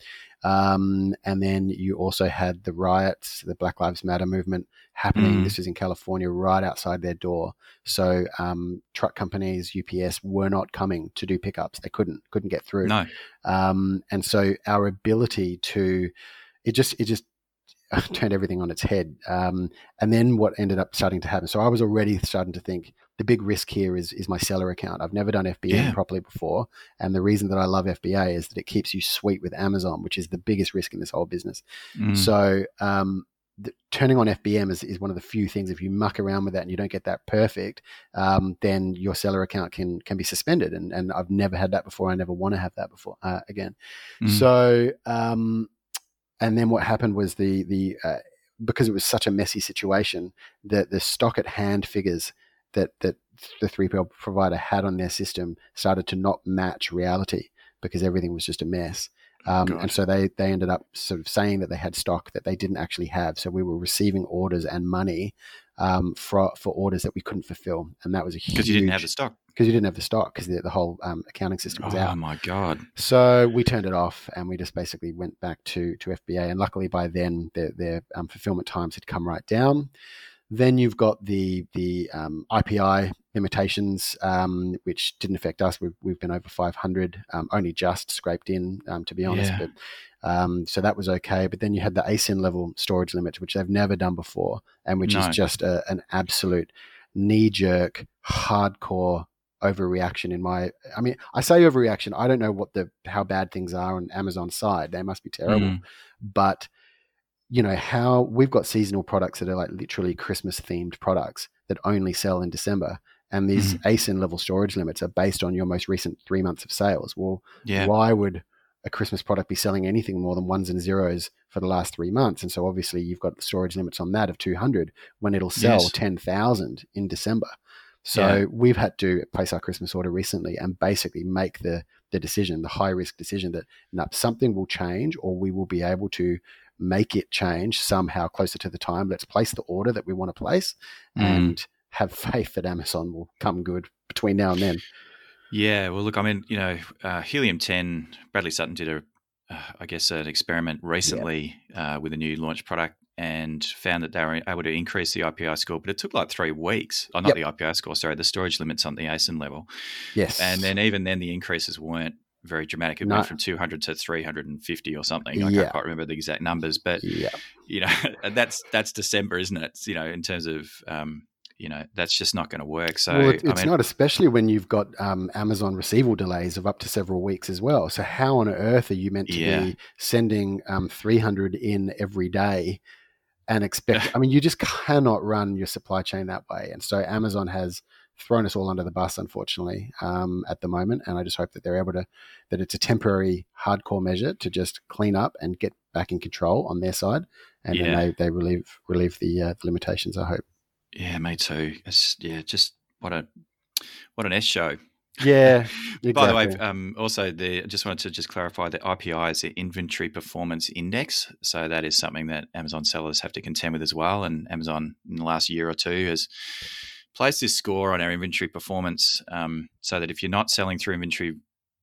Speaker 2: Um, and then you also had the riots, the Black Lives Matter movement happening. Mm. This was in California, right outside their door. So um, truck companies, UPS, were not coming to do pickups. They couldn't couldn't get through.
Speaker 1: No.
Speaker 2: Um, and so our ability to it just it just turned everything on its head. Um, and then what ended up starting to happen. So I was already starting to think the big risk here is is my seller account. I've never done FBA yeah. properly before, and the reason that I love FBA is that it keeps you sweet with Amazon, which is the biggest risk in this whole business. Mm. So um, the, turning on FBM is, is one of the few things. If you muck around with that and you don't get that perfect, um, then your seller account can can be suspended. And and I've never had that before. I never want to have that before uh, again. Mm. So um, and then what happened was the the uh, because it was such a messy situation, that the stock at hand figures that that the 3PL provider had on their system started to not match reality because everything was just a mess. Um, and so they they ended up sort of saying that they had stock that they didn't actually have. So we were receiving orders and money um, for for orders that we couldn't fulfill, and that was a huge
Speaker 1: because you didn't have the stock
Speaker 2: because you didn't have the stock because the, the, whole um, accounting system was
Speaker 1: oh,
Speaker 2: out.
Speaker 1: Oh my god!
Speaker 2: So we turned it off, and we just basically went back to to FBA. And luckily, by then their their um, fulfillment times had come right down. Then you've got the the um, IPI limitations, um, which didn't affect us. We've, we've been over 500, um, only just scraped in, um, to be honest. Yeah. But um, so that was okay. But then you had the ASIN level storage limit, which they've never done before, and which no. is just a, an absolute knee jerk, hardcore overreaction in my i mean i say overreaction i don't know what the how bad things are on amazon's side they must be terrible mm. but you know how we've got seasonal products that are like literally christmas themed products that only sell in december and these mm. asin level storage limits are based on your most recent three months of sales well yeah. why would a christmas product be selling anything more than ones and zeros for the last three months and so obviously you've got the storage limits on that of 200 when it'll sell yes. 10000 in december so yeah. we've had to place our christmas order recently and basically make the the decision the high risk decision that no, something will change or we will be able to make it change somehow closer to the time. Let's place the order that we want to place mm. and have faith that Amazon will come good between now and then.
Speaker 1: Yeah, well, look, I mean, you know, uh, Helium 10, Bradley Sutton did a, uh, I guess, an experiment recently uh, with a new launch product and found that they were able to increase the IPI score, but it took like three weeks. Oh, not yep. the IPI score, sorry, the storage limits on the ASIN level.
Speaker 2: Yes.
Speaker 1: And then even then, the increases weren't very dramatic. It no. went from 200 to 350 or something. I yeah. can't quite remember the exact numbers, but yeah. you know, that's that's December, isn't it? You know, in terms of um, you know, that's just not going to work. So
Speaker 2: well, it's I mean, not, especially when you've got um, Amazon receivable delays of up to several weeks as well. So how on earth are you meant to yeah. be sending um, 300 in every day? And expect, I mean, you just cannot run your supply chain that way. And so Amazon has thrown us all under the bus, unfortunately, um, at the moment. And I just hope that they're able to, that it's a temporary hardcore measure to just clean up and get back in control on their side, and yeah. then they, they relieve relieve the, uh, the limitations. I hope.
Speaker 1: Yeah, me too. It's, yeah, just what a what an S show.
Speaker 2: Yeah.
Speaker 1: Exactly. By the way, um, also the just wanted to just clarify that IPI is the Inventory Performance Index, so that is something that Amazon sellers have to contend with as well. And Amazon in the last year or two has placed this score on our inventory performance um, so that if you're not selling through inventory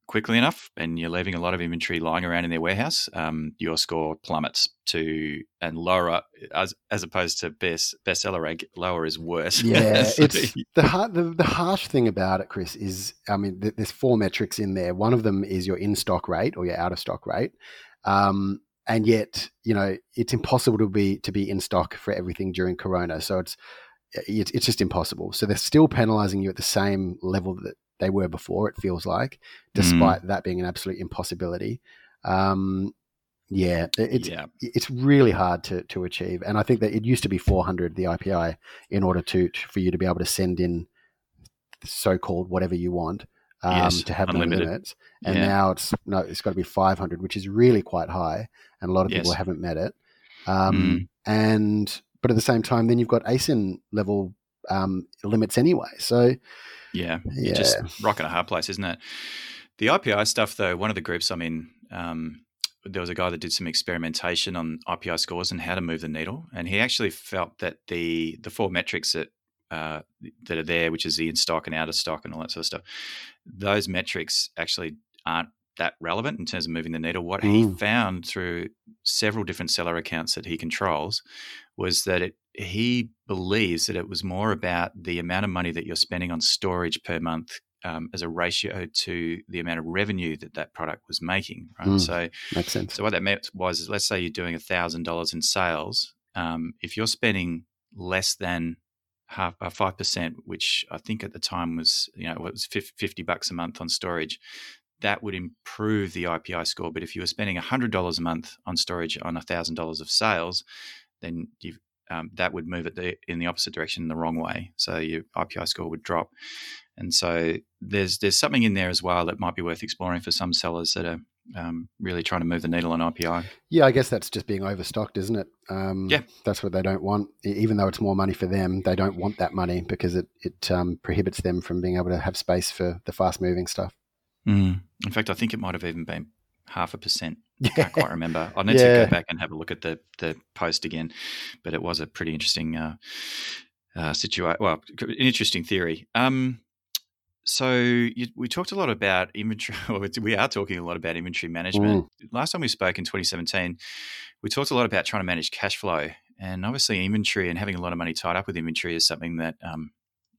Speaker 1: quickly enough and you're leaving a lot of inventory lying around in their warehouse, um, your score plummets to and lower as as opposed to best bestseller rank. Lower is worse.
Speaker 2: Yeah, it's the, the the harsh thing about it, Chris, is I mean, there's four metrics in there. One of them is your in stock rate or your out of stock rate. Um, and yet, you know, it's impossible to be to be in stock for everything during Corona. So it's it's just impossible. So they're still penalizing you at the same level that they were before. It feels like, despite mm. that being an absolute impossibility. Um, yeah, it's yeah. it's really hard to to achieve, and I think that it used to be 400 the IPI in order to, for you to be able to send in so-called whatever you want um, yes, to have unlimited. no limits, and yeah. now it's no, it's got to be 500, which is really quite high, and a lot of yes. people haven't met it. Um, mm. And but at the same time, then you've got ASIN level um, limits anyway. So
Speaker 1: yeah, yeah, just rocking a hard place, isn't it? The IPI stuff, though, one of the groups I'm in, um, there was a guy that did some experimentation on IPI scores and how to move the needle, and he actually felt that the the four metrics that uh, that are there, which is the in stock and out of stock and all that sort of stuff. Those metrics actually aren't that relevant in terms of moving the needle. What mm. he found through several different seller accounts that he controls was that it, he believes that it was more about the amount of money that you're spending on storage per month um, as a ratio to the amount of revenue that that product was making. Right. Mm,
Speaker 2: so makes sense.
Speaker 1: So what that meant was, let's say you're doing thousand dollars in sales. Um, if you're spending less than half uh, five percent, which I think at the time was you know it was fifty bucks a month on storage, that would improve the IPI score. But if you were spending hundred dollars a month on storage on thousand dollars of sales, then um, that would move it the, in the opposite direction, the wrong way. So your IPI score would drop. And so there's there's something in there as well that might be worth exploring for some sellers that are um, really trying to move the needle on IPI.
Speaker 2: Yeah, I guess that's just being overstocked, isn't it? Um,
Speaker 1: yeah,
Speaker 2: that's what they don't want. Even though it's more money for them, they don't want that money because it it um, prohibits them from being able to have space for the fast moving stuff.
Speaker 1: Mm. In fact, I think it might have even been half a percent. I can't quite remember. I need yeah. to go back and have a look at the the post again, but it was a pretty interesting uh, uh, situation. Well, an interesting theory. Um, so you, we talked a lot about inventory. we are talking a lot about inventory management. Mm. Last time we spoke in 2017, we talked a lot about trying to manage cash flow, and obviously inventory and having a lot of money tied up with inventory is something that um,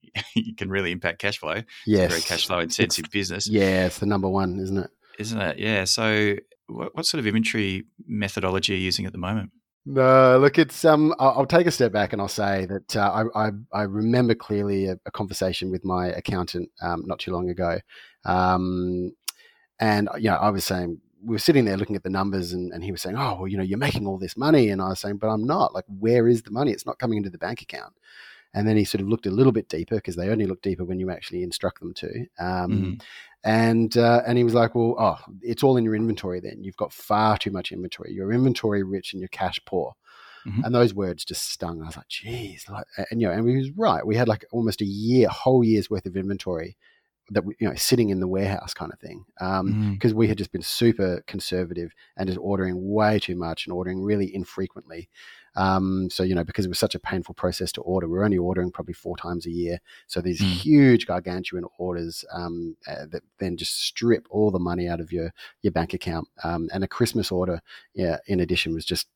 Speaker 1: can really impact cash flow.
Speaker 2: Yes,
Speaker 1: very cash flow intensive business.
Speaker 2: Yeah, it's the number one, isn't it?
Speaker 1: Isn't it? Yeah. So, what, what sort of inventory methodology are you using at the moment?
Speaker 2: No, look, it's um. I'll, take a step back and I'll say that uh, I, I, I remember clearly a, a, conversation with my accountant um, not too long ago, um, and you know I was saying we were sitting there looking at the numbers and, and he was saying, oh well, you know you're making all this money, and I was saying, but I'm not. Like, where is the money? It's not coming into the bank account. And then he sort of looked a little bit deeper because they only look deeper when you actually instruct them to. Um, mm-hmm. And uh, and he was like, well, oh, it's all in your inventory. Then you've got far too much inventory. You're inventory rich and you're cash poor. Mm-hmm. And those words just stung. I was like, geez, like, and you know, and he was right. We had like almost a year, whole year's worth of inventory that you know sitting in the warehouse kind of thing because um, mm. we had just been super conservative and just ordering way too much and ordering really infrequently um, so, you know, because it was such a painful process to order, we're only ordering probably four times a year. So these mm. huge gargantuan orders um, uh, that then just strip all the money out of your, your bank account. Um, and a Christmas order, yeah, in addition, was just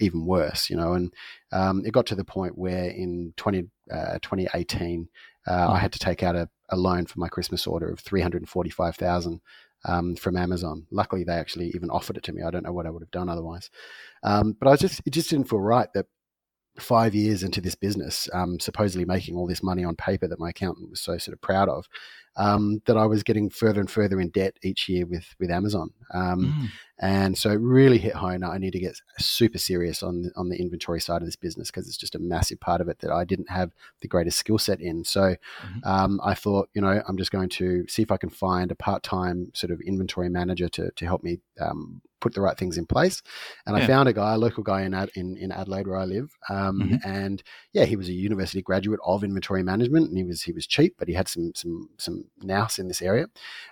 Speaker 2: even worse, you know. And um, it got to the point where in 20, uh, 2018, uh. I hmm. had to take out a, a loan for my Christmas order of 345,000 um, from Amazon. Luckily, they actually even offered it to me. I don't know what I would have done otherwise. Um, but I was just it just didn't feel right that five years into this business, um, supposedly making all this money on paper that my accountant was so sort of proud of, um, that I was getting further and further in debt each year with with Amazon. Um, mm. And so it really hit home. I need to get super serious on the, on the inventory side of this business because it's just a massive part of it that I didn't have the greatest skill set in. So mm-hmm. um, I thought, you know, I'm just going to see if I can find a part time sort of inventory manager to to help me um, put the right things in place. And yeah. I found a guy, a local guy in Ad, in, in Adelaide where I live, um, mm-hmm. and yeah, he was a university graduate of inventory management, and he was he was cheap, but he had some some some nous in this area.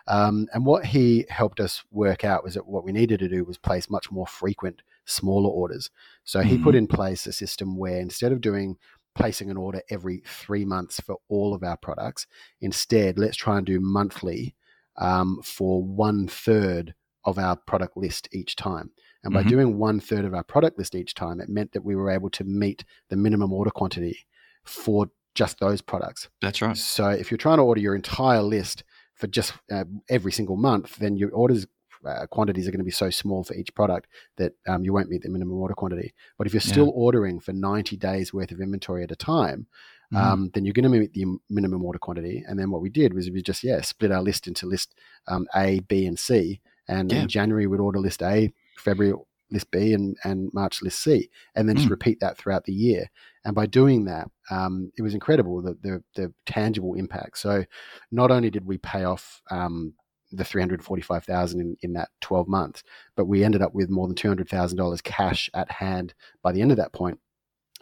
Speaker 2: Um, and what he helped us work out was that what we needed to do was place much more frequent, smaller orders. So mm-hmm. he put mm-hmm. in place a system where instead of doing placing an order every three months for all of our products, instead let's try and do monthly um, for one third of our product list each time. And by mm-hmm. doing one third of our product list each time, it meant that we were able to meet the minimum order quantity for just those products.
Speaker 1: That's right.
Speaker 2: So if you're trying to order your entire list for just uh, every single month, then your orders uh, quantities are going to be so small for each product that um, you won't meet the minimum order quantity. But if you're still yeah. ordering for 90 days worth of inventory at a time, mm. um, then you're going to meet the minimum order quantity. And then what we did was we just yeah split our list into list um, A, B, and C, and yeah. in January, we'd order list A, February, list B, and, and March, list C, and then mm. just repeat that throughout the year. And by doing that, um, it was incredible the, the, the tangible impact. So not only did we pay off um, the 345,000 in, in that 12 months, but we ended up with more than $200,000 cash at hand by the end of that point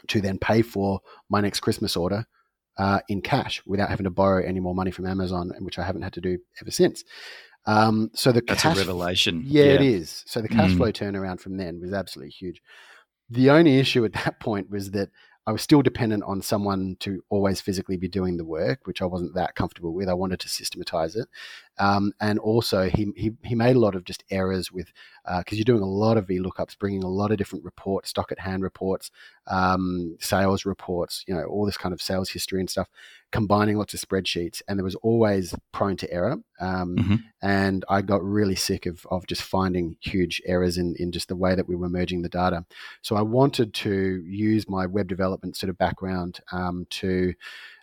Speaker 2: to then pay for my next Christmas order uh, in cash without having to borrow any more money from Amazon, which I haven't had to do ever since. Um, so the
Speaker 1: that's
Speaker 2: cash,
Speaker 1: a revelation.
Speaker 2: Yeah, yeah, it is. So the cash mm. flow turnaround from then was absolutely huge. The only issue at that point was that I was still dependent on someone to always physically be doing the work, which I wasn't that comfortable with. I wanted to systematize it. Um, and also, he, he, he made a lot of just errors with, because uh, you're doing a lot of VLOOKUPs, bringing a lot of different reports, stock at hand reports, um, sales reports, you know, all this kind of sales history and stuff, combining lots of spreadsheets. And there was always prone to error. Um, mm-hmm. And I got really sick of, of just finding huge errors in, in just the way that we were merging the data. So I wanted to use my web development sort of background um, to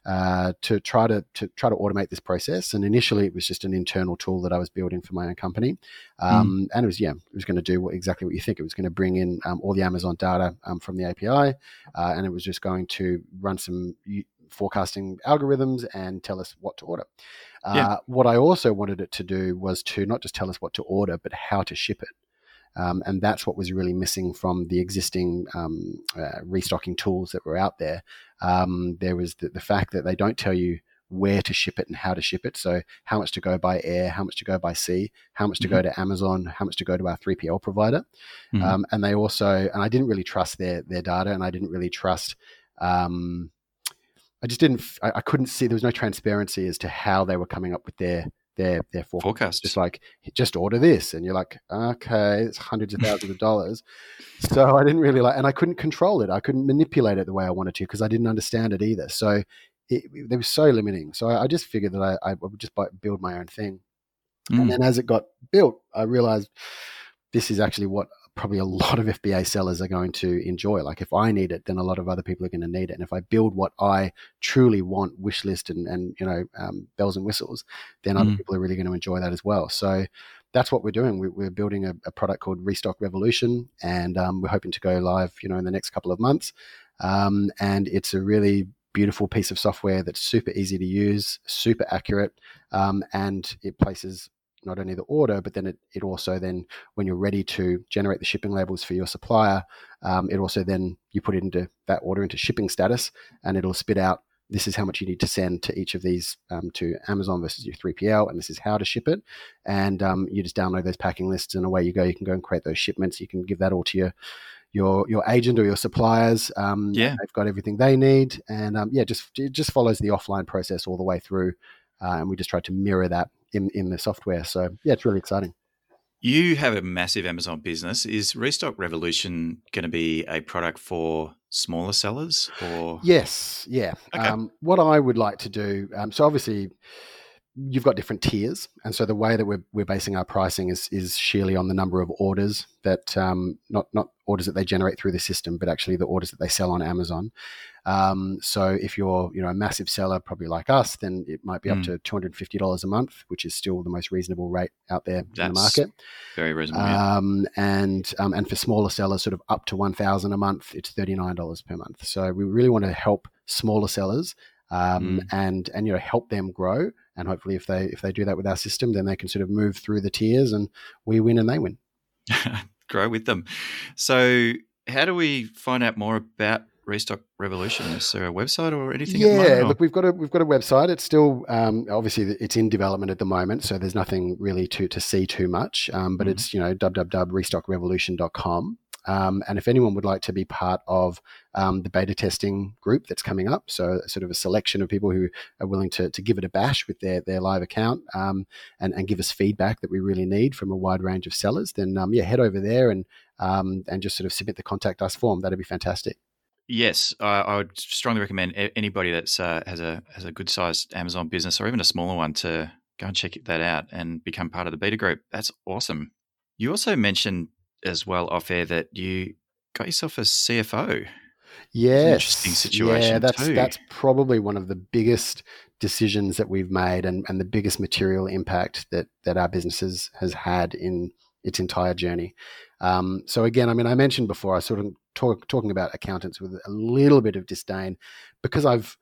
Speaker 2: uh, to try to, to try to automate this process. And initially, it was just an internal tool that I was building for my own company, hmm. um, mm. and it was yeah, it was going to do what, exactly what you think. It was going to bring in um, all the Amazon data um, from the API, uh, and it was just going to run some forecasting algorithms and tell us what to order. Uh, yeah. What I also wanted it to do was to not just tell us what to order, but how to ship it. Um, and that's what was really missing from the existing um, uh, restocking tools that were out there. Um, there was the, the, fact that they don't tell you where to ship it and how to ship it. So, how much to go by air, how much to go by sea, how much to mm-hmm. go to Amazon, how much to go to our 3PL provider. Mm-hmm. Um, and they also, and I didn't really trust their, their data and I didn't really trust. Um, I just didn't. I, I couldn't see. There was no transparency as to how they were coming up with their their their forecast. forecast. Just like just order this, and you're like, okay, it's hundreds of thousands of dollars. So I didn't really like, and I couldn't control it. I couldn't manipulate it the way I wanted to because I didn't understand it either. So it, it was so limiting. So I, I just figured that I, I, would just build my own thing. Mm. And then as it got built, I realized this is actually what probably a lot of FBA sellers are going to enjoy. Like if I need it, then a lot of other people are going to need it. And if I build what I truly want, wish list and, and you know um, bells and whistles, then mm. other people are really going to enjoy that as well. So that's what we're doing. We, are building a, a, product called Restock Revolution, and um, we're hoping to go live, you know, in the next couple of months. Um, and it's a really beautiful piece of software that's super easy to use, super accurate, um, and it places not only the order, but then it, it also then when you're ready to generate the shipping labels for your supplier, um, it also then you put it into that order into shipping status, and it'll spit out this is how much you need to send to each of these um, to Amazon versus your 3PL, and this is how to ship it. And um, you just download those packing lists, and away you go. You can go and create those shipments. You can give that all to your your your agent or your suppliers. Um, yeah, they've got everything they need, and um, yeah, just it just follows the offline process all the way through. Uh, and we just tried to mirror that in in the software. So yeah, it's really exciting.
Speaker 1: You have a massive Amazon business. Is Restock Revolution going to be a product for smaller sellers or?
Speaker 2: Yes, yeah. Okay. Um, what I would like to do, um, so obviously you've got different tiers, and so the way that we're, we're basing our pricing is is sheerly on the number of orders that um, not not orders that they generate through the system, but actually the orders that they sell on Amazon. Um, so if you're you know a massive seller, probably like us, then it might be mm. up to two hundred fifty dollars a month, which is still the most reasonable rate out there That's in the market.
Speaker 1: Very reasonable. Um,
Speaker 2: yeah. And um, and for smaller sellers, sort of up to one thousand a month, it's thirty nine dollars per month. So we really want to help smaller sellers um, mm. and and you know help them grow. And hopefully, if they if they do that with our system, then they can sort of move through the tiers, and we win and they win.
Speaker 1: grow with them. So, how do we find out more about Restock Revolution? Is there a website or anything?
Speaker 2: Yeah, look, we've got a we've got a website. It's still um, obviously it's in development at the moment, so there's nothing really to to see too much. Um, but mm it's you know www.restockrevolution.com. Um, and if anyone would like to be part of um, the beta testing group that's coming up, so sort of a selection of people who are willing to, to give it a bash with their, their live account um, and, and give us feedback that we really need from a wide range of sellers, then um, yeah, head over there and um, and just sort of submit the contact us form. That'd be fantastic.
Speaker 1: Yes, I, I would strongly recommend anybody that's uh, has a has a good sized Amazon business or even a smaller one to go and check that out and become part of the beta group. That's awesome. You also mentioned as well off air that you got yourself a CFO.
Speaker 2: Yes, interesting situation. Yeah, that's too. that's probably one of the biggest decisions that we've made, and, and the biggest material impact that that our businesses has had in its entire journey. Um, so again, I mean, I mentioned before, I sort of talk, talking about accountants with a little bit of disdain because I've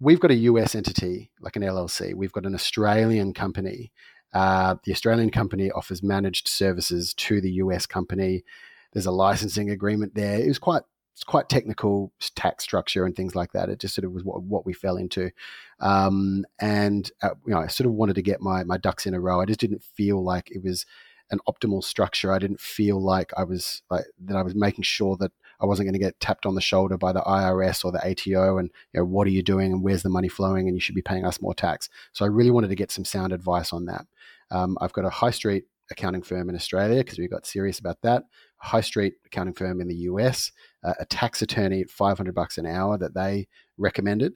Speaker 2: we've got a US entity like an LLC, we've got an Australian company, uh, the Australian company offers managed services to the US company. There's a licensing agreement there. It was quite it's quite technical tax structure and things like that. It just sort of was what, what we fell into, um, and uh, you know I sort of wanted to get my my ducks in a row. I just didn't feel like it was an optimal structure. I didn't feel like I was like that. I was making sure that I wasn't going to get tapped on the shoulder by the IRS or the ATO and you know what are you doing and where's the money flowing and you should be paying us more tax. So I really wanted to get some sound advice on that. Um, I've got a high street accounting firm in Australia because we got serious about that. High street accounting firm in the US, uh, a tax attorney at 500 bucks an hour that they recommended.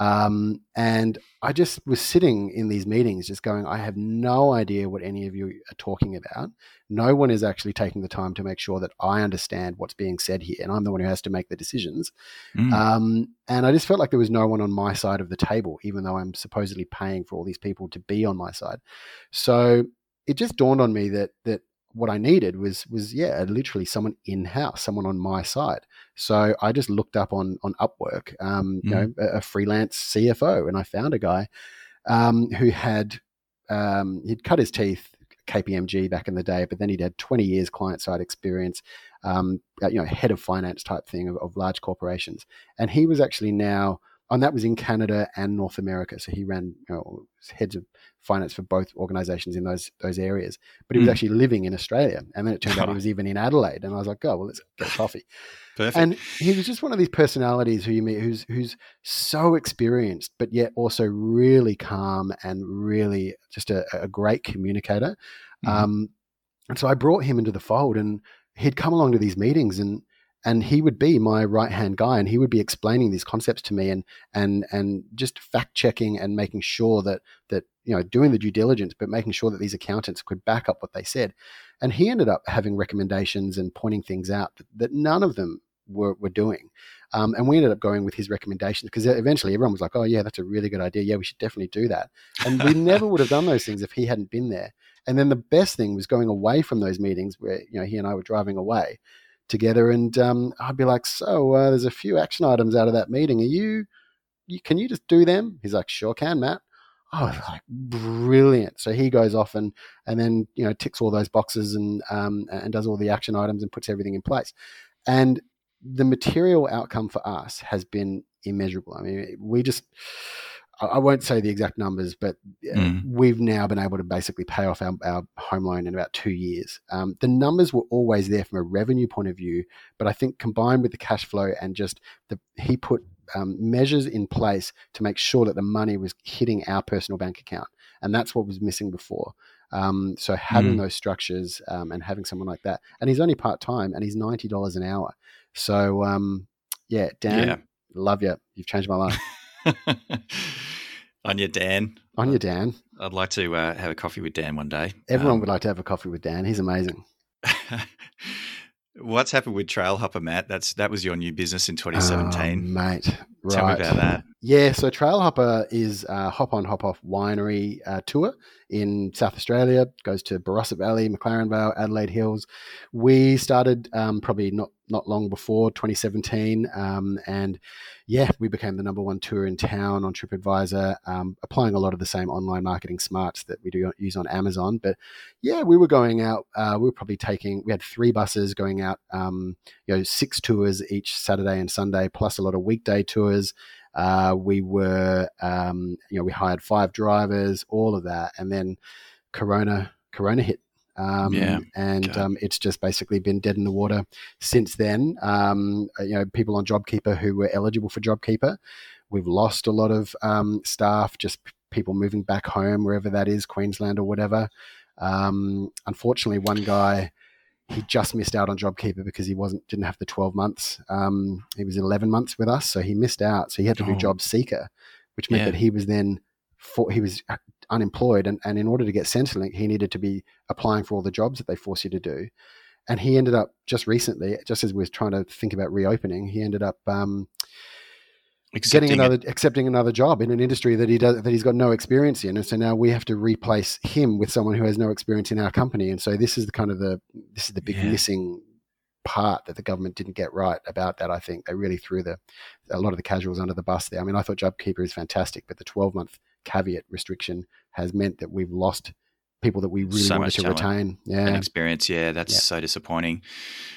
Speaker 2: Um, and I just was sitting in these meetings just going, I have no idea what any of you are talking about. No one is actually taking the time to make sure that I understand what's being said here. And I'm the one who has to make the decisions. Mm. Um, and I just felt like there was no one on my side of the table, even though I'm supposedly paying for all these people to be on my side. So it just dawned on me that, that what I needed was was yeah, literally someone in house, someone on my side. So I just looked up on on Upwork, um, mm. you know, mm. a, a, freelance CFO, and I found a guy um, who had um, he'd cut his teeth KPMG back in the day, but then he'd had 20 years client side experience, um, you know, head of finance type thing of, of large corporations, and he was actually now and that was in Canada and North America. So he ran you know, heads of finance for both organizations in those those areas. But he was mm. actually living in Australia, and then it turned out he was even in Adelaide. And I was like, "Oh, well, let's get coffee." Perfect. And he was just one of these personalities who you meet, who's who's so experienced, but yet also really calm and really just a, a great communicator. Mm. Um, and so I brought him into the fold, and he'd come along to these meetings and and he would be my right hand guy and he would be explaining these concepts to me and and and just fact checking and making sure that that you know doing the due diligence but making sure that these accountants could back up what they said. And he ended up having recommendations and pointing things out that, that none of them were, were doing. Um, and we ended up going with his recommendations because eventually everyone was like oh yeah that's a really good idea. Yeah we should definitely do that. And we never would have done those things if he hadn't been there. And then the best thing was going away from those meetings where you know he and i were driving away together, and um, I'd be like, "So uh, there's a few action items out of that meeting. Are you, you? Can you just do them?" He's like, "Sure can, Matt." Oh, like brilliant! So he goes off and and then you know ticks all those boxes and um, and does all the action items and puts everything in place. And the material outcome for us has been immeasurable. I mean, we just I won't say the exact numbers, but mm. we've now been able to basically pay off our, our home loan in about two years. Um, the numbers were always there from a revenue point of view, but I think combined with the cash flow and just the he put um, measures in place to make sure that the money was hitting our personal bank account, and that's what was missing before. Um, so having mm. those structures um, and having someone like that, and he's only part time, and he's ninety dollars an hour. So um, yeah, Dan, yeah. love you. You've changed my life.
Speaker 1: On your Dan.
Speaker 2: On your Dan.
Speaker 1: I'd like to uh, have a coffee with Dan one day.
Speaker 2: Everyone um, would like to have a coffee with Dan. He's amazing.
Speaker 1: What's happened with Trail Hopper, Matt? That's that was your new business in 2017,
Speaker 2: oh, mate. Right.
Speaker 1: Tell me about that.
Speaker 2: Yeah, so Trail Hopper is a hop on, hop off winery uh, tour in South Australia. Goes to Barossa Valley, McLaren Vale, Adelaide Hills. We started um, probably not not long before 2017, um, and yeah, we became the number one tour in town on TripAdvisor, um, applying a lot of the same online marketing smarts that we do use on Amazon. But yeah, we were going out. Uh, we were probably taking. We had three buses going out. Um, you know, six tours each Saturday and Sunday, plus a lot of weekday tours. Uh, we were, um, you know, we hired five drivers, all of that, and then Corona, Corona hit. Um, yeah, and um, it's just basically been dead in the water since then. Um, uh, you know, people on JobKeeper who were eligible for JobKeeper, we've lost a lot of um, staff, just people moving back home wherever that is, Queensland or whatever. Um, unfortunately, one guy he just missed out on JobKeeper because he wasn't didn't have the 12 months. Um, he was 11 months with us, so he missed out. So he had to do oh. Job Seeker, which meant yeah. that he was then for, he was unemployed, and, and in order to get Centrelink, he needed to be applying for all the jobs that they force you to do. And he ended up just recently, just as we were trying to think about reopening, he ended up um, accepting getting another it. accepting another job in an industry that he does that he's got no experience in and so now we have to replace him with someone who has no experience in our company and so this is the kind of the this is the big yeah. missing part that the government didn't get right about that i think they really threw the a lot of the casuals under the bus there i mean i thought jobkeeper is fantastic but the 12 month caveat restriction has meant that we've lost people that we really so wanted to retain yeah
Speaker 1: and experience yeah that's yeah. so disappointing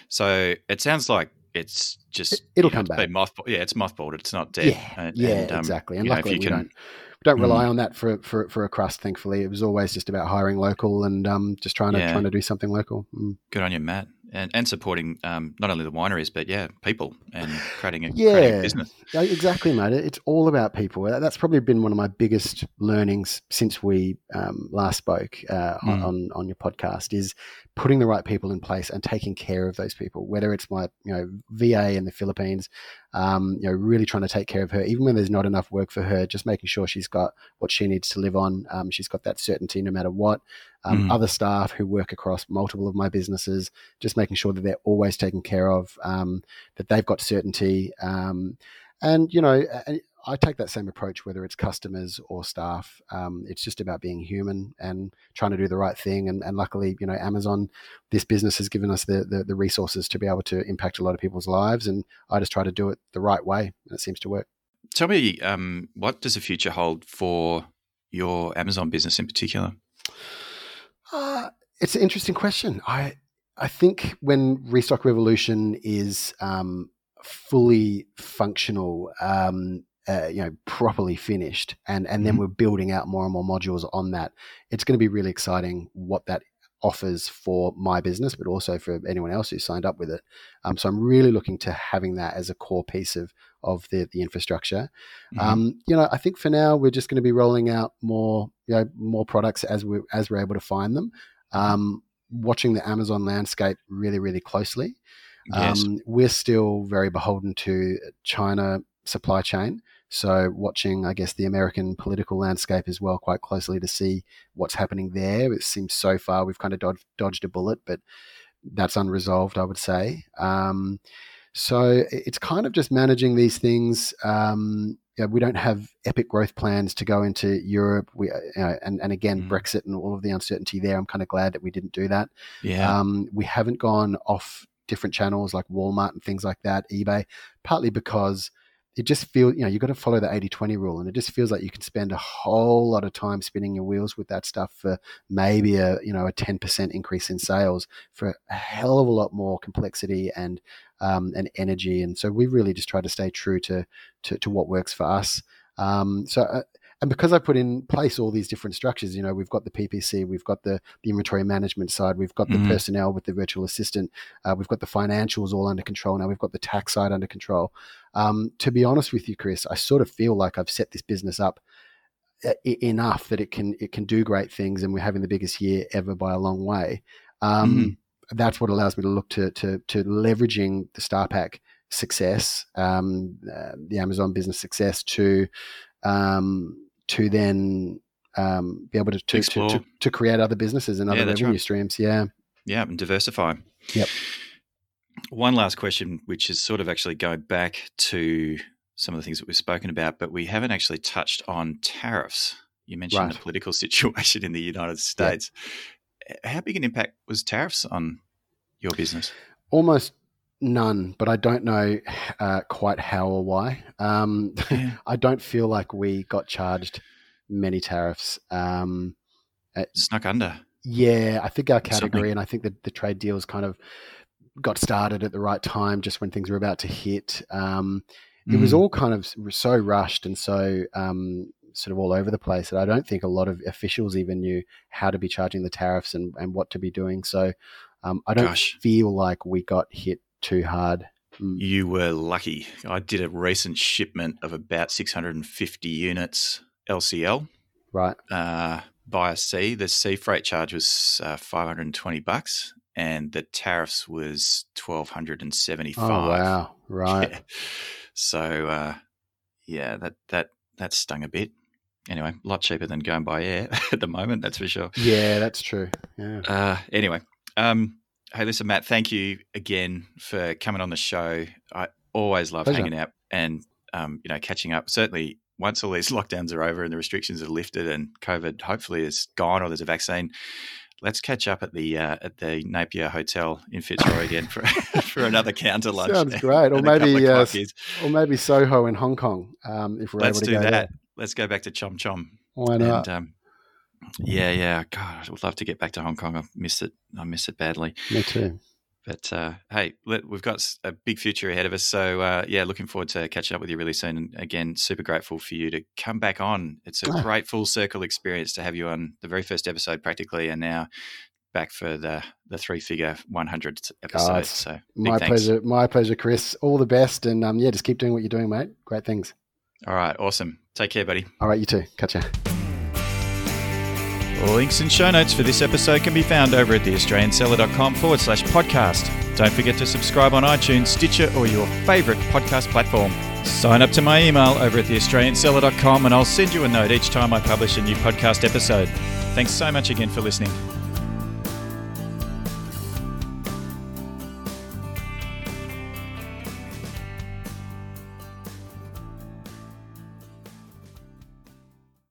Speaker 1: so it sounds like it's just
Speaker 2: it'll come back.
Speaker 1: Mothball, yeah, it's mothballed. It's not dead.
Speaker 2: Yeah, and, yeah, and, um, exactly. And luckily, know, we can, don't we don't rely mm. on that for, for for a crust. Thankfully, it was always just about hiring local and um, just trying to yeah. trying to do something local. Mm.
Speaker 1: Good on you, Matt. And, and supporting um, not only the wineries but yeah people and creating a,
Speaker 2: yeah.
Speaker 1: creating a business.
Speaker 2: Yeah, exactly mate. It's all about people. That's probably been one of my biggest learnings since we um, last spoke uh, on,
Speaker 1: Mm.
Speaker 2: on on your podcast is putting the right people in place and taking care of those people whether it's my you know va in the philippines um, you know really trying to take care of her. Even when there's not enough work for her just making sure she's got what she needs to live on um, she's got that certainty no matter what um,
Speaker 1: Mhm.
Speaker 2: other staff who work across multiple of my businesses just making sure that they're always taken care of um, that they've got certainty um, and you know I- I take that same approach whether it's customers or staff. Um, it's just about being human and trying to do the right thing. And, and luckily, you know, Amazon, this business has given us the, the the resources to be able to impact a lot of people's lives. And I just try to do it the right way, and it seems to work.
Speaker 1: tell me um, what does the future hold for your amazon business in particular
Speaker 2: Uh, it's an interesting question. I I think when Restock Revolution is um, fully functional, um, uh, you know, properly finished, and and then
Speaker 1: Mhm.
Speaker 2: we're building out more and more modules on that, it's going to be really exciting what that offers for my business, but also for anyone else who signed up with it. Um, so I'm really looking to having that as a core piece of of the the infrastructure.
Speaker 1: Mhm.
Speaker 2: Um, you know, I think for now we're just going to be rolling out more, you know, more products as we as we're able to find them. Um, watching the Amazon landscape really, really closely.
Speaker 1: yes
Speaker 2: Um, we're still very beholden to China supply chain. So watching, I guess, the American political landscape as well quite closely to see what's happening there. It seems so far we've kind of dodged, dodged a bullet, but that's unresolved, I would say. Um, so it's kind of just managing these things. Um, you know, we don't have epic growth plans to go into Europe. We, uh, you know, and, and again,
Speaker 1: Mm.
Speaker 2: Brexit and all of the uncertainty there. I'm kind of glad that we didn't do that.
Speaker 1: yeah
Speaker 2: Um, we haven't gone off different channels like Walmart and things like that, eBay, partly because it just feels, you know, you've got to follow the 80 20 rule. And it just feels like you can spend a whole lot of time spinning your wheels with that stuff for maybe a, you know, a 10% increase in sales for a hell of a lot more complexity and, um, and energy. And so we really just try to stay true to, to, to what works for us. Um, so, uh, and because I put in place all these different structures, you know, we've got the PPC, we've got the, the inventory management side, we've got the
Speaker 1: Mhm.
Speaker 2: personnel with the virtual assistant, uh, we've got the financials all under control now, we've got the tax side under control. Um, to be honest with you, Chris, I sort of feel like I've set this business up e- e- enough that it can it can do great things, and we're having the biggest year ever by a long way. Um, That's what allows me to look to to, to leveraging the StarPack success, um, uh, the Amazon business success, to um, to then um, be able to to, to, to to create other businesses and other
Speaker 1: that's
Speaker 2: revenue
Speaker 1: right.
Speaker 2: streams. Yeah.
Speaker 1: Yeah, and diversify.
Speaker 2: Yep.
Speaker 1: One last question, which is sort of actually going back to some of the things that we've spoken about, but we haven't actually touched on tariffs. You mentioned the political situation in the United States. How big an impact was tariffs on your business?
Speaker 2: Almost none, but I don't know uh, quite how or why. Um,
Speaker 1: Yeah.
Speaker 2: I don't feel like we got charged many tariffs. Um,
Speaker 1: Snuck under.
Speaker 2: yeah, I think our category, and I think that the trade deals kind of got started at the right time, just when things were about to hit. Um, it was
Speaker 1: Mm.
Speaker 2: all kind of so rushed and so um, sort of all over the place that I don't think a lot of officials even knew how to be charging the tariffs and, and what to be doing. So um, I don't
Speaker 1: Gosh.
Speaker 2: feel like we got hit too hard. Mm.
Speaker 1: You were lucky. I did a recent shipment of about 650 units LCL
Speaker 2: Right.
Speaker 1: uh, via sea. The sea freight charge was uh, 520 bucks, and the tariffs was 1275.
Speaker 2: Oh wow! Right.
Speaker 1: Yeah. So uh, yeah, that that that stung a bit. Anyway, a lot cheaper than going by air at the moment. That's for sure.
Speaker 2: Yeah, that's true. Yeah.
Speaker 1: Uh, anyway, um, hey, listen, Matt, thank you again for coming on the show. I always love
Speaker 2: Pleasure.
Speaker 1: hanging out and um, you know catching up. Certainly, once all these lockdowns are over and the restrictions are lifted and COVID hopefully is gone or there's a vaccine, let's catch up at the uh, at the Napier Hotel in Fitzroy again for for another counter lunch.
Speaker 2: Sounds great. Or
Speaker 1: and a couple
Speaker 2: maybe uh, or maybe Soho in Hong Kong. Um, if we're
Speaker 1: let's
Speaker 2: able to
Speaker 1: do
Speaker 2: go
Speaker 1: that.
Speaker 2: there.
Speaker 1: Let's go back to Chom Chom.
Speaker 2: Why not?
Speaker 1: And um, yeah, yeah. God, I would love to get back to Hong Kong. I've missed it. I miss it badly.
Speaker 2: Me too.
Speaker 1: But uh, hey, let, we've got a big future ahead of us. So uh, yeah, looking forward to catching up with you really soon. And again, super grateful for you to come back on. It's a
Speaker 2: Ah.
Speaker 1: great full circle experience to have you on the very first episode, practically, and now back for the the three figure 100 episode. Oh, so
Speaker 2: my
Speaker 1: thanks.
Speaker 2: pleasure, my pleasure, Chris. All the best, and um, yeah, just keep doing what you're doing, mate. Great things.
Speaker 1: All right, awesome. Take care, buddy.
Speaker 2: All right, you too. Catch ya.
Speaker 1: All links and show notes for this episode can be found over at theaustralianseller.com forward slash podcast. Don't forget to subscribe on iTunes, Stitcher, or your favourite podcast platform. Sign up to my email over at theaustralianseller.com and I'll send you a note each time I publish a new podcast episode. Thanks so much again for listening.